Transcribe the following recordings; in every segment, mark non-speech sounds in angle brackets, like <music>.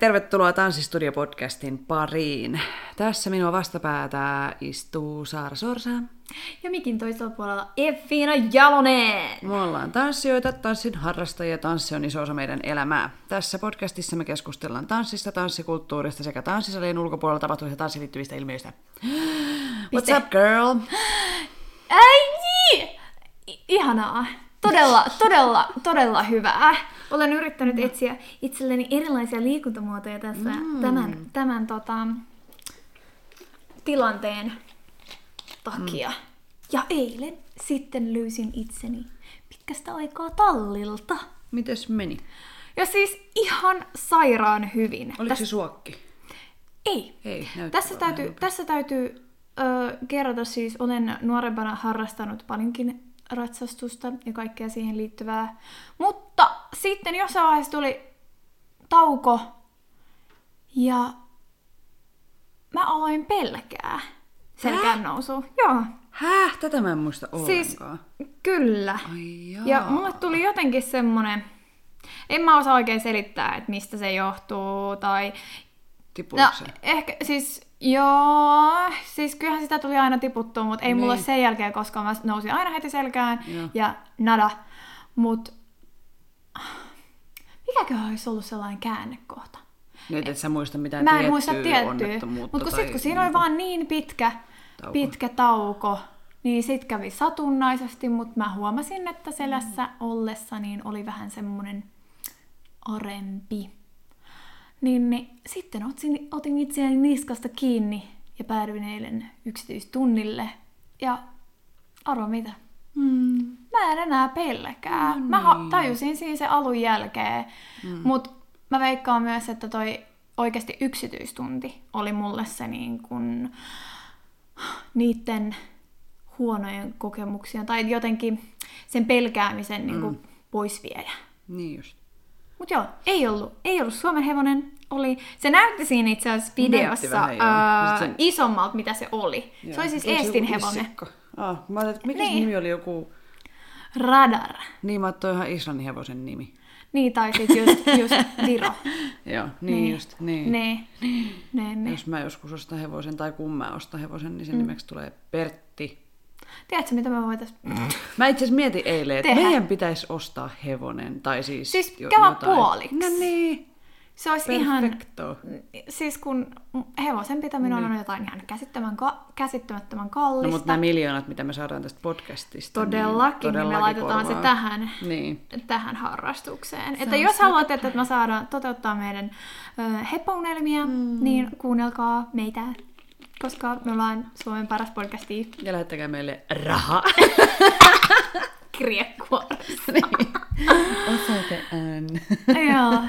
Ja tervetuloa Tanssistudio-podcastin pariin. Tässä minua vastapäätä istuu Saara Sorsa. Ja mikin toisella puolella Effiina Jalonen. Me ollaan tanssijoita, tanssin harrastajia, tanssi on iso osa meidän elämää. Tässä podcastissa me keskustellaan tanssista, tanssikulttuurista sekä tanssisalien ulkopuolella tapahtuvista tanssiin liittyvistä ilmiöistä. What's up, girl? Äi! I- Ihanaa. Todella, todella, todella hyvää. Olen yrittänyt etsiä itselleni erilaisia liikuntamuotoja tässä mm. tämän, tämän tota, tilanteen takia. Mm. Ja eilen sitten löysin itseni pitkästä aikaa tallilta. Mites meni? Ja siis ihan sairaan hyvin. Oliko se suokki? Ei. Ei, Tässä täytyy, tässä täytyy ö, kerrota siis, olen nuorempana harrastanut paljonkin ratsastusta ja kaikkea siihen liittyvää. Mutta sitten jossain vaiheessa tuli tauko ja mä aloin pelkää selkään nousua. Joo, Häh? Tätä mä en muista siis ollenkaan. kyllä. Ai jaa. Ja mulle tuli jotenkin semmonen, en mä osaa oikein selittää, että mistä se johtuu, tai Tipuuko No, se? ehkä siis, joo, siis kyllähän sitä tuli aina tiputtua, mutta ei niin. mulla sen jälkeen koskaan, mä nousin aina heti selkään Joo. ja nada. Mut mikäköhän olisi ollut sellainen käännekohta? Nyt et sä muista mitään Mä en tiettyä muista tiettyä, mutta kun sitten kun siinä oli vaan niin pitkä Tauko. pitkä tauko, niin sit kävi satunnaisesti, mutta mä huomasin, että selässä ollessa niin oli vähän semmonen arempi. Niin, niin sitten otin, otin itseäni niskasta kiinni ja päädyin eilen yksityistunnille. Ja arvo mitä? Mm. Mä en enää pelkää. No Mä ha- tajusin siinä se alun jälkeen. Mm. Mutta mä veikkaan myös, että toi oikeasti yksityistunti oli mulle se niin kun, niiden huonojen kokemuksien tai jotenkin sen pelkäämisen niin kun, pois viejä. Niin just. Mut joo, ei ollut, ei ollut Suomen hevonen. Oli, se näytti siinä itse asiassa videossa vähän, Sit sen- isommalta, mitä se oli. Joo. Se oli siis Eestin hevonen. Ah, mä ajattelin, että mikä Niin. nimi oli joku... Radar. Niin, mä ajattelin ihan Islannin hevosen nimi. Niin, tai sit just, just Viro. <laughs> Joo, niin, Niin. just, niin. Ne. Ne, ne. Jos mä joskus ostan hevosen tai kun mä ostan hevosen, niin sen mm. nimeksi tulee Pertti. Tiedätkö, mitä me voitais... Mä itse asiassa mietin eilen, että Tehdään. meidän pitäisi ostaa hevonen. Tai siis, Siis jotain. puoliksi. No niin, Se olisi ihan... perfecto. Siis kun hevosen pitäminen on jotain ihan käsittämän ka- käsittämättömän No kallista. mutta nämä miljoonat, mitä me saadaan tästä podcastista. Todellakin, niin me laitetaan se korvaa. tähän, Niin. tähän harrastukseen. että on jos se haluatte, että me saadaan toteuttaa meidän ö, hepounelmia, mm. niin kuunnelkaa meitä, koska me ollaan Suomen paras podcasti Ja lähettäkää meille rahaa. <laughs> kirjekuoressa. niin. Osoite N. Joo.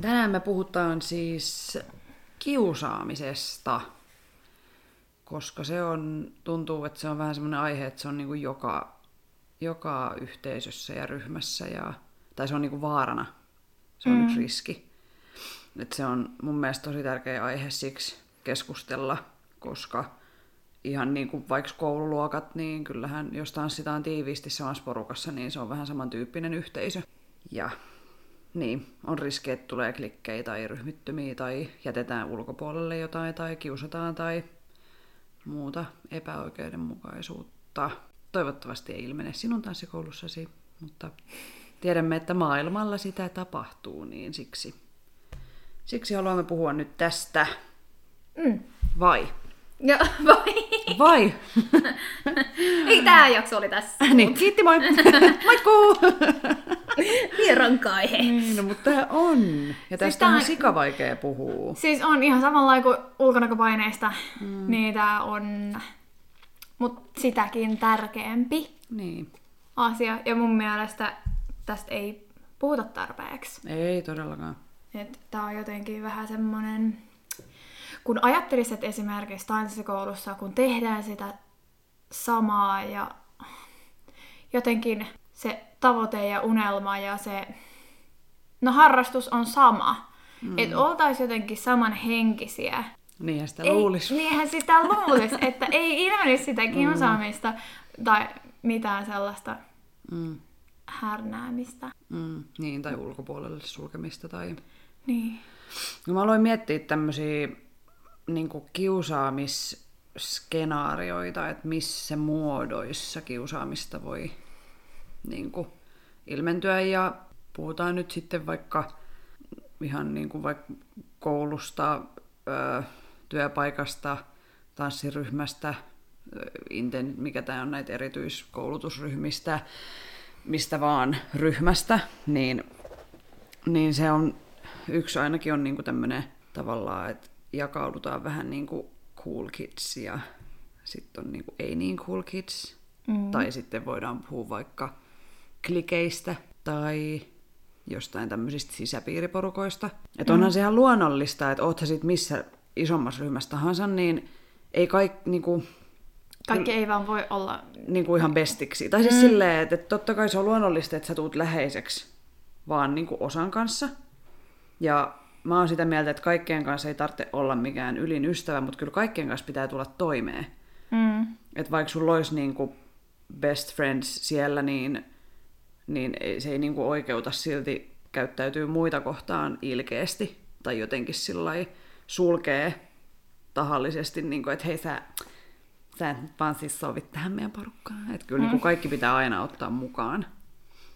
Tänään me puhutaan siis kiusaamisesta, koska se on, tuntuu, että se on vähän semmoinen aihe, että se on niin kuin joka, joka yhteisössä ja ryhmässä, ja, tai se on niin kuin vaarana. Se on mm. yksi riski. Et se on mun mielestä tosi tärkeä aihe siksi keskustella, koska ihan niin kuin vaikka koululuokat, niin kyllähän jos tanssitaan tiiviisti samassa porukassa, niin se on vähän samantyyppinen yhteisö. Ja niin, on riski, että tulee klikkejä tai ryhmittymiä tai jätetään ulkopuolelle jotain tai kiusataan tai muuta epäoikeudenmukaisuutta. Toivottavasti ei ilmene sinun tanssikoulussasi, mutta tiedämme, että maailmalla sitä tapahtuu, niin siksi, siksi haluamme puhua nyt tästä. Mm. Vai? Joo, <laughs> vai? Vai? <laughs> Ei tää jakso oli tässä. niin, kiitti moi! <laughs> Moikkuu! Vieronkaihe. niin, no, mutta tää on. Ja tästä tää on on- sika vaikea puhua. Siis on ihan samalla kuin ulkonäköpaineista, mm. niin tää on, mut sitäkin tärkeämpi Niin. asia. Ja mun mielestä tästä ei puhuta tarpeeksi. Ei todellakaan. Tää on jotenkin vähän semmonen... Kun ajattelisit, että esimerkiksi tanssikoulussa, kun tehdään sitä samaa ja jotenkin se tavoite ja unelma ja se... No harrastus on sama. Mm. Että oltaisiin jotenkin samanhenkisiä. Niinhän sitä luulisi. Niinhän sitä luulisi, <laughs> että ei ilmenisi sitä kiusaamista tai mitään sellaista Mm, härnäämistä. mm, niin, tai ulkopuolelle sulkemista. Tai... Niin. No mä aloin miettiä tämmöisiä niin kiusaamisskenaarioita, että missä muodoissa kiusaamista voi niin kuin, ilmentyä. Ja puhutaan nyt sitten vaikka ihan niin kuin vaikka koulusta, ö, työpaikasta, tanssiryhmästä, inten, mikä tämä on näitä erityiskoulutusryhmistä, mistä vaan ryhmästä, niin, niin se on, yksi ainakin on niinku tämmöinen tavallaan, että jakaudutaan vähän niin kuin cool kids ja sitten on niinku ei niin cool kids. Mm. Tai sitten voidaan puhua vaikka klikeistä tai jostain tämmöisistä sisäpiiriporukoista. Että onhan se ihan luonnollista, että oot sä sit missä isommassa ryhmässä tahansa, niin ei kaikki niinku, Kaikki ei vaan voi olla... niinku ihan bestiksi. Tai siis mm. silleen, että, että totta kai se on luonnollista, että sä tuut läheiseksi vaan niinku osan kanssa. Ja mä oon sitä mieltä, että kaikkien kanssa ei tarvitse olla mikään ylin ystävä, mutta kyllä kaikkien kanssa pitää tulla toimeen. Mm. Että vaikka sulla olisi niinku best friends siellä, niin, niin ei, se ei niinku oikeuta silti käyttäytyy muita kohtaan ilkeästi tai jotenkin sillä sulkee tahallisesti, niinku, että hei sä, sä et vaan siis sovit tähän meidän porukkaan. Että kyllä niinku kaikki pitää aina ottaa mukaan.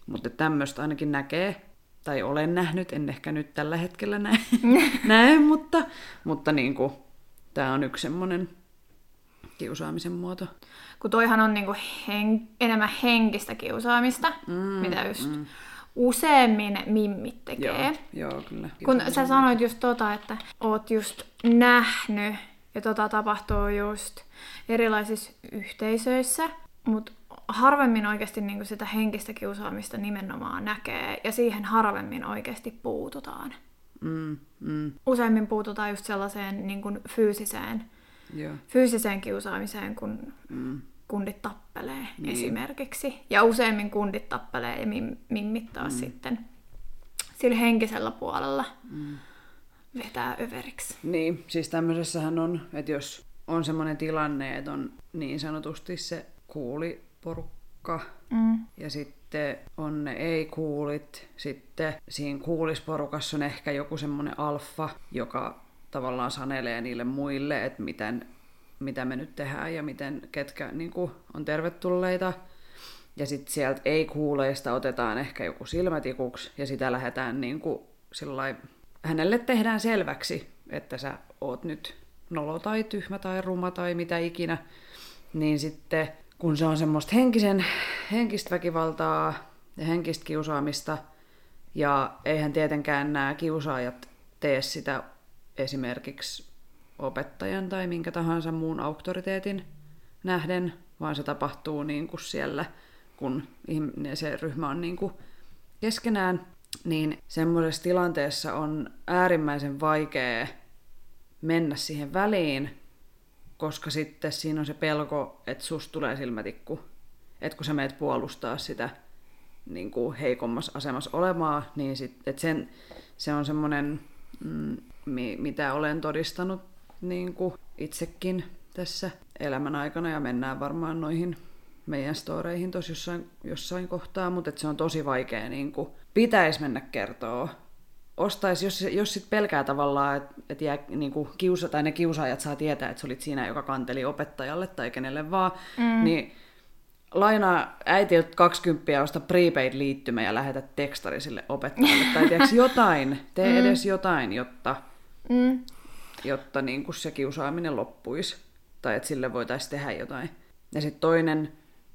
Mutta tämmöistä ainakin näkee, tai olen nähnyt, en ehkä nyt tällä hetkellä näe, <laughs> näe mutta, mutta niinku, tämä on yksi semmoinen kiusaamisen muoto. Kun toihan on niinku hen, enemmän henkistä kiusaamista, mm, mitä just mm. Useammin mimmit tekee. Joo, joo kyllä. Kun sä sanoit just tota, että oot just nähnyt, ja tota tapahtuu just erilaisissa yhteisöissä, mutta harvemmin oikeasti niinku sitä henkistä kiusaamista nimenomaan näkee, ja siihen harvemmin oikeasti puututaan. Mm, mm, Useimmin puututaan just sellaiseen niinku fyysiseen, joo. fyysiseen kiusaamiseen, kun Mm, kundit tappelee Niin. esimerkiksi. Ja useimmin kundit tappelee ja mim- mimmit taas mm. sitten sillä henkisellä puolella mm. vetää överiksi. Niin, siis tämmöisessähän on, että jos on semmoinen tilanne, että on niin sanotusti se kuuliporukka Mm. ja sitten on ne ei-kuulit, sitten siinä kuulisporukassa on ehkä joku semmoinen alfa, joka tavallaan sanelee niille muille, että miten, mitä me nyt tehdään ja miten ketkä niin kuin, on tervetulleita. Ja sitten sieltä ei-kuuleista otetaan ehkä joku silmätikuksi ja sitä lähdetään niin kuin, sillai, hänelle tehdään selväksi, että sä oot nyt nolo tai tyhmä tai ruma tai mitä ikinä. Niin sitten kun se on semmoista henkisen, henkistä väkivaltaa ja henkistä kiusaamista, ja eihän tietenkään nämä kiusaajat tee sitä esimerkiksi opettajan tai minkä tahansa muun auktoriteetin nähden, vaan se tapahtuu niin kuin siellä, kun se ryhmä on niin kuin keskenään, niin semmoisessa tilanteessa on äärimmäisen vaikea mennä siihen väliin, koska sitten siinä on se pelko, että susta tulee silmätikku. Että kun sä meet puolustaa sitä niin kuin heikommassa asemassa olemaa, niin sit, et sen, se on semmoinen, mm, mi, mitä olen todistanut niin kuin itsekin tässä elämän aikana, ja mennään varmaan noihin meidän storeihin tuossa jossain, jossain kohtaa, mutta se on tosi vaikea, niin kuin, pitäisi mennä kertoa ostaisi, jos, jos sit pelkää tavallaan, että et jää, niinku, kiusa, tai ne kiusaajat saa tietää, että sä olit siinä, joka kanteli opettajalle tai kenelle vaan, mm. niin lainaa äitiltä 20 ja osta prepaid-liittymä ja lähetä tekstari sille opettajalle. tai tiedätkö, jotain, tee mm. edes jotain, jotta, Mm. Jotta niin kuin se kiusaaminen loppuisi. Tai että sille voitaisiin tehdä jotain. Ja sitten toinen,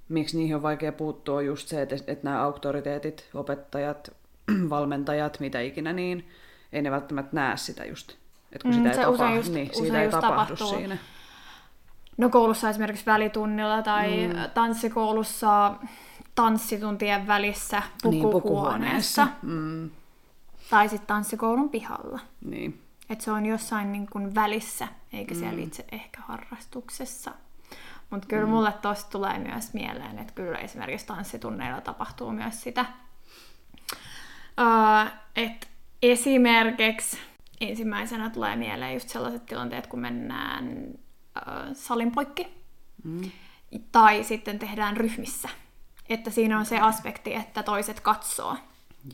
miksi niihin on vaikea puuttua, on just se, että, että nämä auktoriteetit, opettajat, <clears throat> valmentajat, mitä ikinä, niin ei ne välttämättä näe sitä just. Että kun Mm, sitä ei, tapahdu, usein just- niin, usein siitä ei just tapahdu tapahtuu. siinä. No koulussa esimerkiksi välitunnilla tai mm. tanssikoulussa tanssituntien välissä Niin, pukuhuoneessa. Mm, Tai sitten tanssikoulun pihalla. niin. Että se on jossain niin kuin välissä, eikä mm. siellä itse ehkä harrastuksessa. Mutta kyllä mm. mulle tosta tulee myös mieleen, että kyllä esimerkiksi tanssitunneilla tapahtuu myös sitä. Uh, että esimerkiksi ensimmäisenä tulee mieleen just sellaiset tilanteet, kun mennään äh, salin poikki. Mm. Tai sitten tehdään ryhmissä. Että siinä on se aspekti, että toiset katsoo.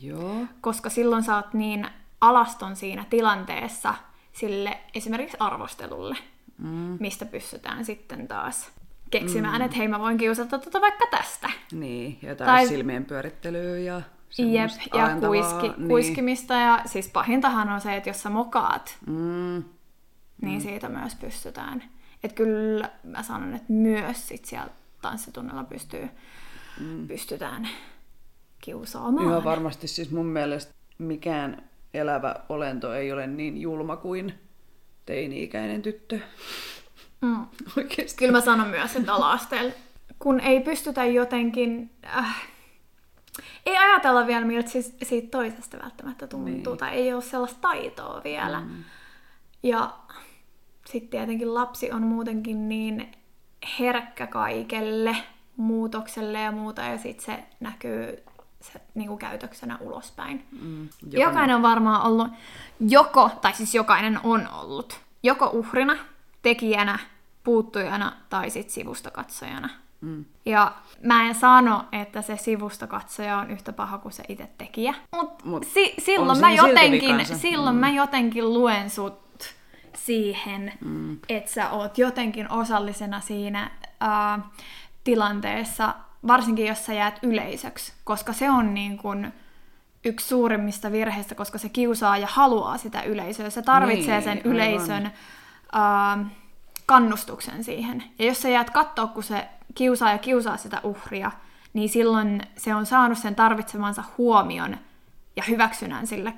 Joo. Koska silloin sä oot niin alaston siinä tilanteessa sille esimerkiksi arvostelulle, Mm. mistä pystytään sitten taas keksimään, mm. että hei mä voin kiusata tota vaikka tästä. Niin, jotain Tai- silmien pyörittelyä ja Jep, ja alentavaa, kuiski, kuiskimista. Ja siis pahintahan on se, että jos sä mokaat, Mm. niin siitä myös pystytään. Että kyllä mä sanon, että myös sit siellä tanssitunnella pystyy, mm. pystytään kiusaamaan. Ihan varmasti siis mun mielestä mikään elävä olento ei ole niin julma kuin teini-ikäinen tyttö. Mm. <laughs> Oikeesti. Kyllä mä sanon myös, että ala-asteella, kun ei pystytä jotenkin... Äh, ei ajatella vielä, miltä siis siitä toisesta välttämättä tuntuu, Niin. tai ei ole sellaista taitoa vielä. Mm. Ja sitten tietenkin lapsi on muutenkin niin herkkä kaikelle muutokselle ja muuta, ja sitten se näkyy se, niinku käytöksenä ulospäin. Mm. Jokainen. jokainen on varmaan ollut joko, tai siis jokainen on ollut, joko uhrina, tekijänä, puuttujana tai sitten sivustakatsojana. Mm. Ja mä en sano, että se sivustakatsoja on yhtä paha kuin se itse tekijä. Mutta Mut si- silloin, mä jotenkin, silloin mm. mä jotenkin luen sut siihen, mm. että sä oot jotenkin osallisena siinä äh, tilanteessa, varsinkin jos sä jäät yleisöksi, koska se on niin kun yksi suurimmista virheistä, koska se kiusaa ja haluaa sitä yleisöä. Se tarvitsee Niin, sen aivan. yleisön äh, kannustuksen siihen. Ja jos sä jäät katsoa, kun se kiusaa ja kiusaa sitä uhria, niin silloin se on saanut sen tarvitsemansa huomion ja hyväksynnän sille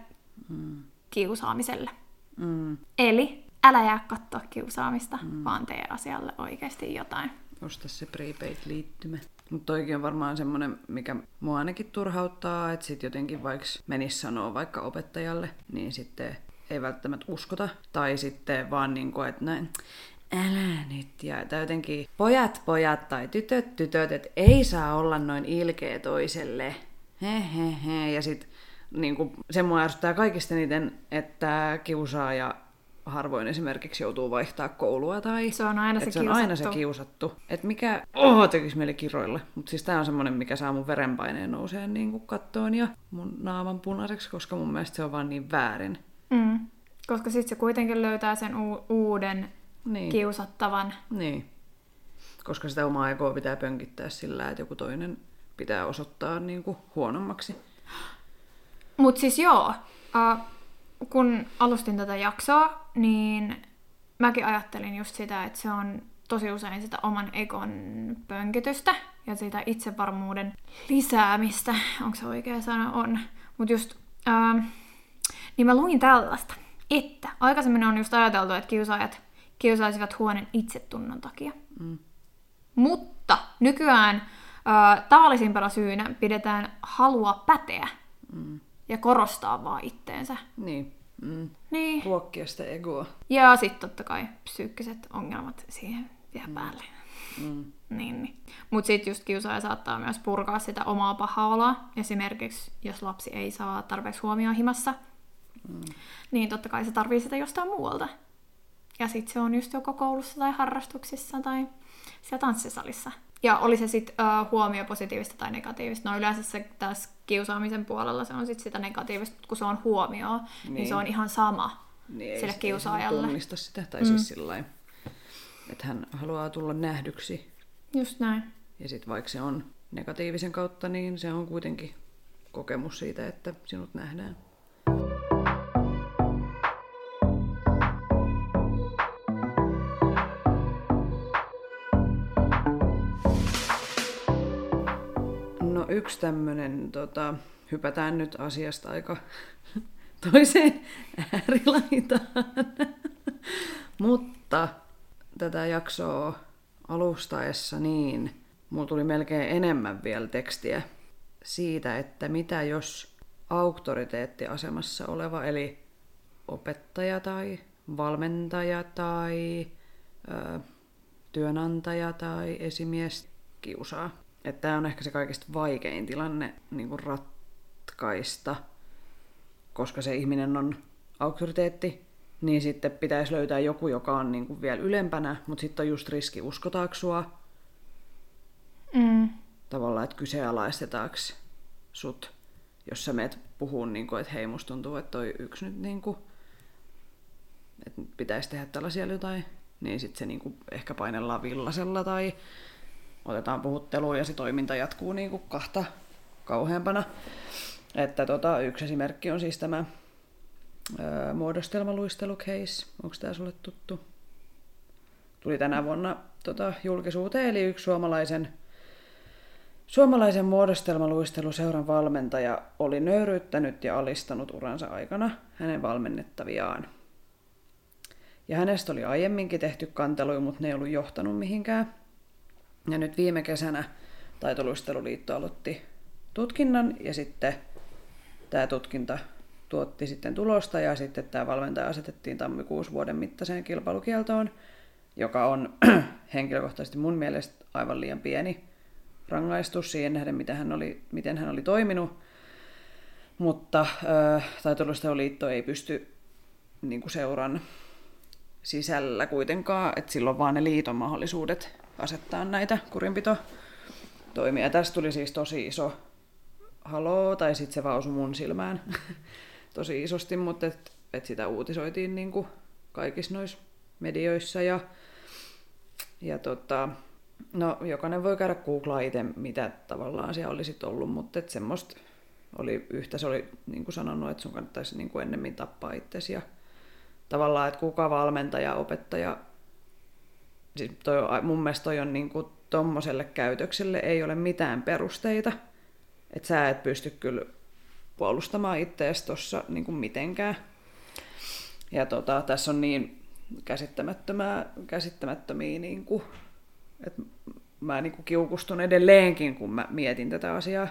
Mm. kiusaamiselle. Mm. Eli älä jää katsoa kiusaamista, mm. vaan tee asialle oikeasti jotain. Osta se prepaid-liittymä. Mutta toikin on varmaan semmoinen, mikä mua ainakin turhauttaa, että sit jotenkin vaikka menis sanoa vaikka opettajalle, niin sitten ei välttämättä uskota. Tai sitten vaan niin kuin, että näin, älä nyt. Ja, tai jotenkin pojat, pojat tai tytöt, tytöt, että ei saa olla noin ilkeä toiselle. He, he, he. Ja sitten niin kuin, se mua ärsyttää kaikista eniten, että kiusaaja harvoin esimerkiksi joutuu vaihtaa koulua tai Se on aina se se on aina se kiusattu. kiusattu. Et mikä, oh, tekisi mieli kiroille. Mutta siis tää on semmonen, mikä saa mun verenpaineen nouseen niin kattoon ja mun naaman punaiseksi, koska mun mielestä se on vaan niin väärin. Mm. Koska sitten se kuitenkin löytää sen u- uuden Niin, kiusattavan. niin. Koska sitä omaa egoa pitää pönkittää sillä, että joku toinen pitää osoittaa niin kuin huonommaksi. Mutta siis joo, äh, kun alustin tätä jaksoa, niin mäkin ajattelin just sitä, että se on tosi usein sitä oman egon pönkitystä ja sitä itsevarmuuden lisäämistä. Onko se oikea sana? On. Mutta just, ähm, niin mä luin tällaista, että aikaisemmin on just ajateltu, että kiusaajat kiusaisivat huoneen itsetunnon takia. Mm. Mutta nykyään äh, tavallisimpana syynä pidetään halua päteä Mm. ja korostaa vaan itteensä. Niin. Mm. Niin. Ruokkia sitä egoa. Ja sitten totta kai psyykkiset ongelmat siihen vielä päälle. Mm. Niin, niin. Mutta sitten just kiusaaja saattaa myös purkaa sitä omaa pahaa oloa. Esimerkiksi jos lapsi ei saa tarpeeksi huomioon himassa, Mm. niin totta kai se tarvii sitä jostain muualta. Ja sitten se on just joko koulussa tai harrastuksissa tai siellä tanssisalissa. Ja oli se sitten uh, huomio positiivista tai negatiivista. No yleensä se tässä kiusaamisen puolella se on sitten sitä negatiivista, kun se on huomioon, niin, niin se on ihan sama. Niin ei Sille se- kiusaajalle. Ei tunnista sitä, tai mm. siis sillä että hän haluaa tulla nähdyksi. Just näin. Ja sitten vaikka se on negatiivisen kautta, niin se on kuitenkin kokemus siitä, että sinut nähdään. Yksi tämmönen, tota, hypätään nyt asiasta aika <laughs> toiseen äärilaitaan. <laughs> Mutta tätä jaksoa alustaessa niin mulla tuli melkein enemmän vielä tekstiä siitä, että mitä jos auktoriteettiasemassa oleva, eli opettaja tai valmentaja tai ö, työnantaja tai esimies kiusaa. Että tämä on ehkä se kaikista vaikein tilanne niin kuin ratkaista, koska se ihminen on auktoriteetti, niin sitten pitäisi löytää joku, joka on niin kuin vielä ylempänä, mutta sitten on just riski uskotaanko sua. Mm. Tavallaan, että kyseenalaistetaanko sut, jos sä meet puhuu, niin kuin, että hei, musta tuntuu, että toi yksi nyt niin kuin, että pitäisi tehdä tällaisia jotain, niin sitten se niin kuin, ehkä painellaan villasella tai otetaan puhuttelua ja se toiminta jatkuu niin kuin kahta kauheampana. Että tota, yksi esimerkki on siis tämä muodostelmaluistelucase. Onko tämä sulle tuttu? Tuli tänä vuonna tota, julkisuuteen, eli yksi suomalaisen, suomalaisen muodostelmaluisteluseuran valmentaja oli nöyryyttänyt ja alistanut uransa aikana hänen valmennettaviaan. Ja hänestä oli aiemminkin tehty kanteluja, mutta ne ei ollut johtanut mihinkään. Ja nyt viime kesänä Taitoluisteluliitto aloitti tutkinnan ja sitten tämä tutkinta tuotti sitten tulosta ja sitten tämä valmentaja asetettiin tammikuussa vuoden mittaiseen kilpailukieltoon, joka on <clears throat> henkilökohtaisesti mun mielestä aivan liian pieni rangaistus siihen nähden, miten hän oli, miten hän oli toiminut. Mutta taitoluisteluliitto ei pysty niin kuin seuran sisällä kuitenkaan, että silloin vaan ne liiton mahdollisuudet asettaa näitä kurinpito toimia. Tästä tuli siis tosi iso haloo, tai sitten se vaan osui mun silmään <laughs> tosi isosti, mutta et, et sitä uutisoitiin niin kuin kaikissa noissa medioissa. Ja, ja tota, no, jokainen voi käydä googlaa itse, mitä tavallaan siellä olisi ollut, mutta et semmoista oli yhtä, se oli niin kuin sanonut, että sun kannattaisi niin kuin ennemmin tappaa itsesi. Ja tavallaan, että kuka valmentaja, opettaja, toi, mun mielestä toi on niin kuin tommoselle käytökselle ei ole mitään perusteita. Että sä et pysty kyllä puolustamaan itseäsi tuossa niin mitenkään. Ja tota, tässä on niin käsittämättömää, käsittämättömiä, niin kuin, että mä niin kuin kiukustun edelleenkin, kun mä mietin tätä asiaa.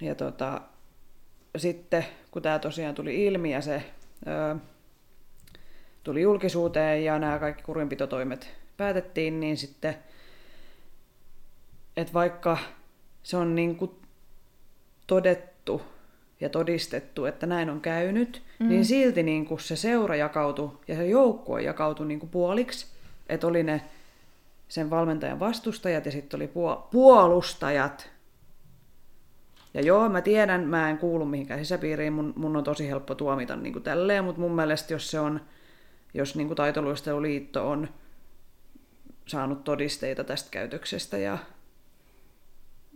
Ja tota, sitten, kun tämä tosiaan tuli ilmi ja se ö, tuli julkisuuteen ja nämä kaikki kurinpitotoimet päätettiin, niin sitten, että vaikka se on niin kuin todettu ja todistettu, että näin on käynyt, mm. niin silti niin kuin se seura jakautui ja se joukkue jakautui niin kuin puoliksi, että oli ne sen valmentajan vastustajat ja sitten oli puolustajat. Ja joo, mä tiedän, mä en kuulu mihinkään sisäpiiriin, mun, mun on tosi helppo tuomita niin kuin tälleen, mutta mun mielestä jos se on, jos niin kuin taitoluisteluliitto on saanut todisteita tästä käytöksestä ja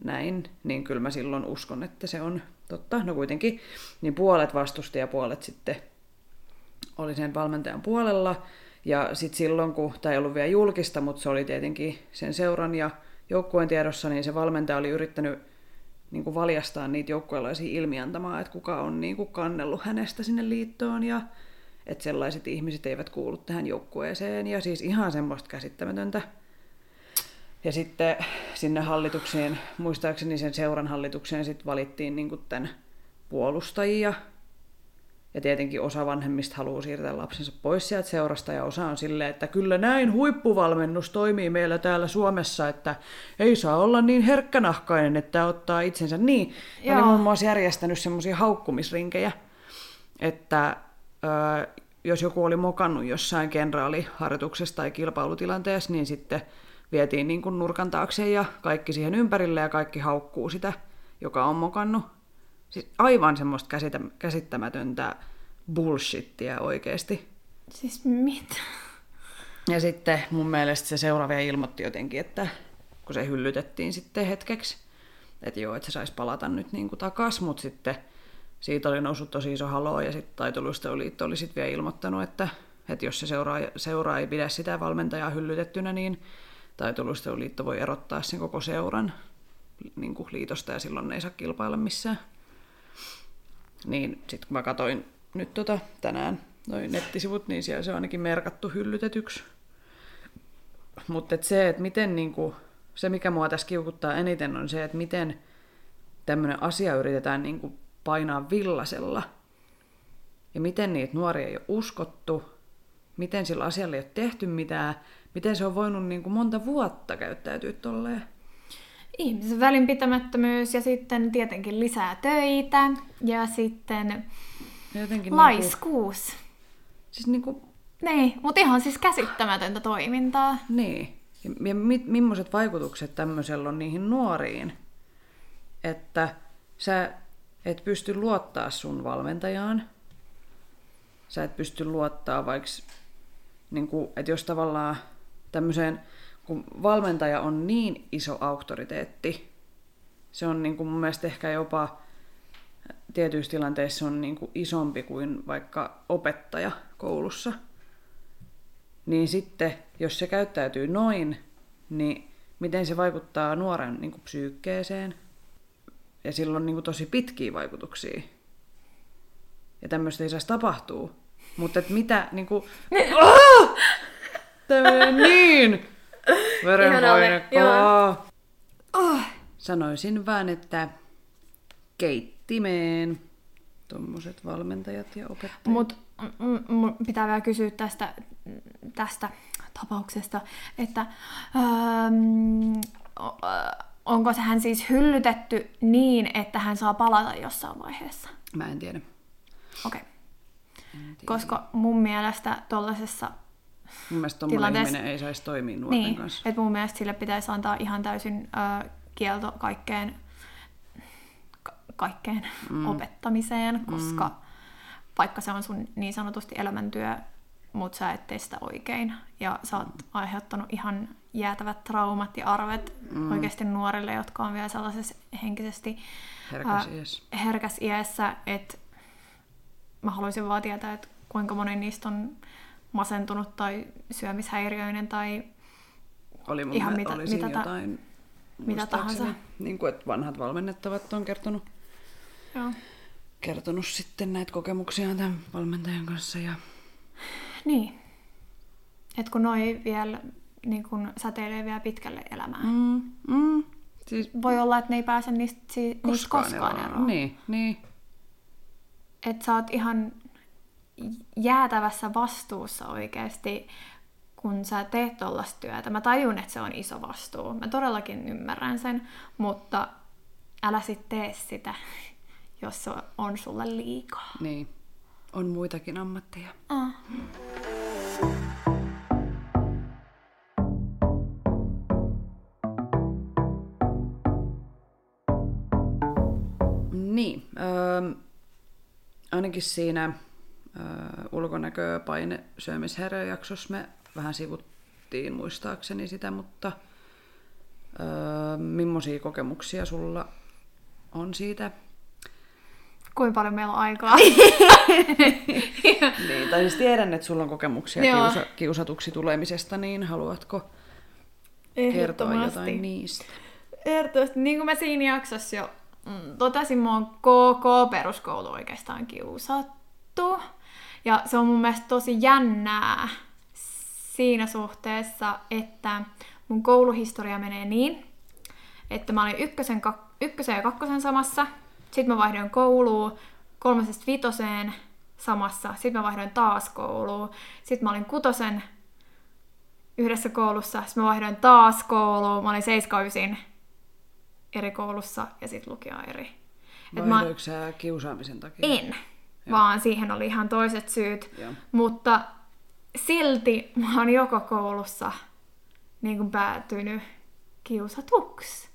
näin, niin kyllä mä silloin uskon, että se on totta. No kuitenkin, niin puolet vastusti ja puolet sitten oli sen valmentajan puolella. Ja sitten silloin, kun tämä ei ollut vielä julkista, mutta se oli tietenkin sen seuran ja joukkueen tiedossa, niin se valmentaja oli yrittänyt niin kuin valjastaa niitä joukkueelaisia ilmiantamaan, että kuka on niin kuin kannellut hänestä sinne liittoon ja että sellaiset ihmiset eivät kuulu tähän joukkueeseen. Ja siis ihan semmoista käsittämätöntä. Ja sitten sinne hallitukseen, muistaakseni sen seuran hallitukseen sitten valittiin niin tämän puolustajia. Ja tietenkin osa vanhemmista haluaa siirtää lapsensa pois sieltä seurasta ja osa on silleen, että kyllä näin huippuvalmennus toimii meillä täällä Suomessa, että ei saa olla niin herkkänahkainen, että ottaa itsensä niin. Joo. Olen muun muassa järjestänyt semmoisia haukkumisrinkejä, että jos joku oli mokannut jossain kenraaliharjoituksessa tai kilpailutilanteessa, niin sitten vietiin niin kuin nurkan taakse ja kaikki siihen ympärille ja kaikki haukkuu sitä, joka on mokannut. Siis aivan semmoista käsitä, käsittämätöntä bullshittia oikeasti. Siis mitä? Ja sitten mun mielestä se seuraavia ilmoitti jotenkin, että kun se hyllytettiin sitten hetkeksi, että joo, että se saisi palata nyt niin kuin takas, mutta sitten siitä oli noussut tosi iso haloo ja sitten taitoluisteloliitto oli sitten vielä ilmoittanut, että, että jos se seuraa, seuraa ei pidä sitä valmentajaa hyllytettynä, niin taitoluisteluliitto voi erottaa sen koko seuran niin kuin liitosta ja silloin ne ei saa kilpailla missään. Niin sitten kun mä katsoin nyt tota, tänään noin nettisivut, niin siellä se on ainakin merkattu hyllytetyksi. Mutta et se, että miten niinku, se mikä mua tässä kiukuttaa eniten on se, että miten tämmöinen asia yritetään niinku painaa villasella. Ja miten niitä nuoria ei ole uskottu, miten sillä asialla ei ole tehty mitään, miten se on voinut niin kuin monta vuotta käyttäytyä tolleen? Ihmisen välinpitämättömyys ja sitten tietenkin lisää töitä ja sitten jotenkin niinku, Laiskuus. siis niinku, Niin, mutta ihan siis käsittämätöntä toimintaa. niin. Ja, ja mi, millaiset vaikutukset tämmöisellä on niihin nuoriin, että sä et pysty luottaa sun valmentajaan. Sä et pysty luottaa vaikka, niin että jos tavallaan tämmöiseen, kun valmentaja on niin iso auktoriteetti, se on niin kuin mun mielestä ehkä jopa tietyissä tilanteissa on niin kuin isompi kuin vaikka opettaja koulussa. Niin sitten, jos se käyttäytyy noin, niin miten se vaikuttaa nuoren niin kuin psyykkeeseen? Ja sillä on niin kuin tosi pitkiä vaikutuksia. Ja tämmöistä ei saisi tapahtua. Mutta et mitä, niin kuin... Oh! Tämmöinen niin! Verenpaine Ihana, joo. kova. Oh. Sanoisin vaan, että keittimeen tuommoiset valmentajat ja opettajat. Mutta mun pitää vielä kysyä tästä, tästä tapauksesta, että ähm, äh, onko se hän siis hyllytetty niin, että hän saa palata jossain vaiheessa? Mä en tiedä. Okei. Okay. Koska mun mielestä tuollaisessa Mun mielestä Tilanteessa- ei saisi toimia nuorten Niin, kanssa. että mun mielestä sille pitäisi antaa ihan täysin ö, kielto kaikkeen, ka- kaikkeen mm. opettamiseen, koska mm. vaikka se on sun niin sanotusti elämäntyö, mutta sä et tee sitä oikein. Ja sä oot aiheuttanut ihan jäätävät traumat ja arvet mm. oikeasti nuorille, jotka on vielä sellaisessa henkisesti Herkäs iässä. että mä haluaisin vaan tietää, että kuinka moni niistä on masentunut tai syömishäiriöinen tai Oli mun ihan mitä- oli mitä ta- jotain, mitä tahansa. Niin kuin, että vanhat valmennettavat on kertonut, Joo. kertonut sitten näitä kokemuksiaan tämän valmentajan kanssa. Ja... Niin. Et kun noi vielä niin kun säteilee vielä pitkälle elämään. Mm. Mm. Siis Voi olla, että ne ei pääse niistä, si- niistä koskaan, koskaan eroon. eroon. Niin, niin. Että sä oot ihan jäätävässä vastuussa oikeasti, kun sä teet tollasta työtä. Mä tajun, että se on iso vastuu. Mä todellakin ymmärrän sen, mutta älä sit tee sitä, <laughs> jos se on sulle liikaa. niin. On muitakin ammatteja. Ah. Niin, öö, ainakin siinä öö, ulkonäköpaine syömishäiriöjaksossa me vähän sivuttiin muistaakseni sitä, mutta öö, millaisia kokemuksia sulla on siitä? Kuinka paljon meillä on aikaa? <laughs> Niin, tai siis tiedän, että sulla on kokemuksia kiusa, kiusatuksi tulemisesta, niin haluatko kertoa jotain niistä? Ehdottomasti. Niin kuin mä siinä jaksossa jo mm, totesin, mä oon koko peruskoulu oikeastaan kiusattu. Ja se on mun mielestä tosi jännää siinä suhteessa, että mun kouluhistoria menee niin, että mä olin ykkösen, kak- ykkösen ja kakkosen samassa, sitten mä vaihdoin kouluun kolmosesta vitoseen samassa, sitten mä vaihdoin taas kouluun, sitten mä olin kutosen yhdessä koulussa, sitten mä vaihdoin taas kouluun, mä olin 7 eri koulussa ja sitten lukio eri. Et mä, sä kiusaamisen takia? en, vaan siihen oli ihan toiset syyt. Joo. Mutta silti mä oon joka koulussa niin kuin päätynyt kiusatuksi.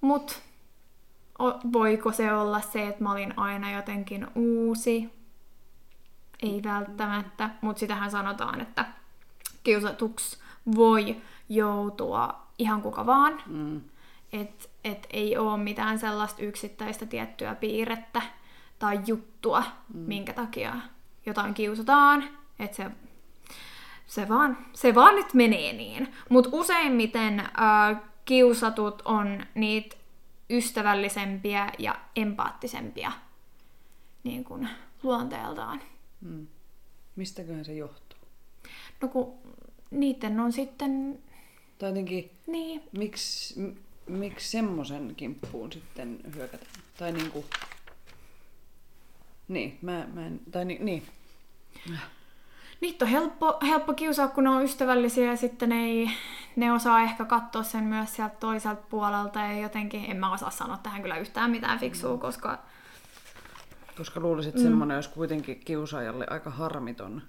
Mut o- voiko se olla se, että mä olin aina jotenkin uusi? Ei välttämättä, mutta sitähän sanotaan, että kiusatuksi voi joutua ihan kuka vaan. Mm. Et, et ei ole mitään sellaista yksittäistä tiettyä piirrettä tai juttua, mm. minkä takia jotain kiusataan. Että se, se, vaan, se vaan nyt menee niin. Mutta useimmiten äh, kiusatut on niitä ystävällisempiä ja empaattisempia niin kuin luonteeltaan. Mm. Mistäköhän se johtuu? No kun niiden on sitten, Tai jotenkin, niin, miksi, miksi semmoisen kimppuun sitten hyökätään? Tai niinku... Niin, mä, mä en... Tai ni, niin. Niitä on helppo, helppo kiusaa, kun ne on ystävällisiä ja sitten ne, ei, ne osaa ehkä katsoa sen myös sieltä toiselta puolelta ja jotenkin, en mä osaa sanoa tähän kyllä yhtään mitään fiksua, koska Koska luulisin, että mm. semmoinen olisi kuitenkin kiusaajalle aika harmiton.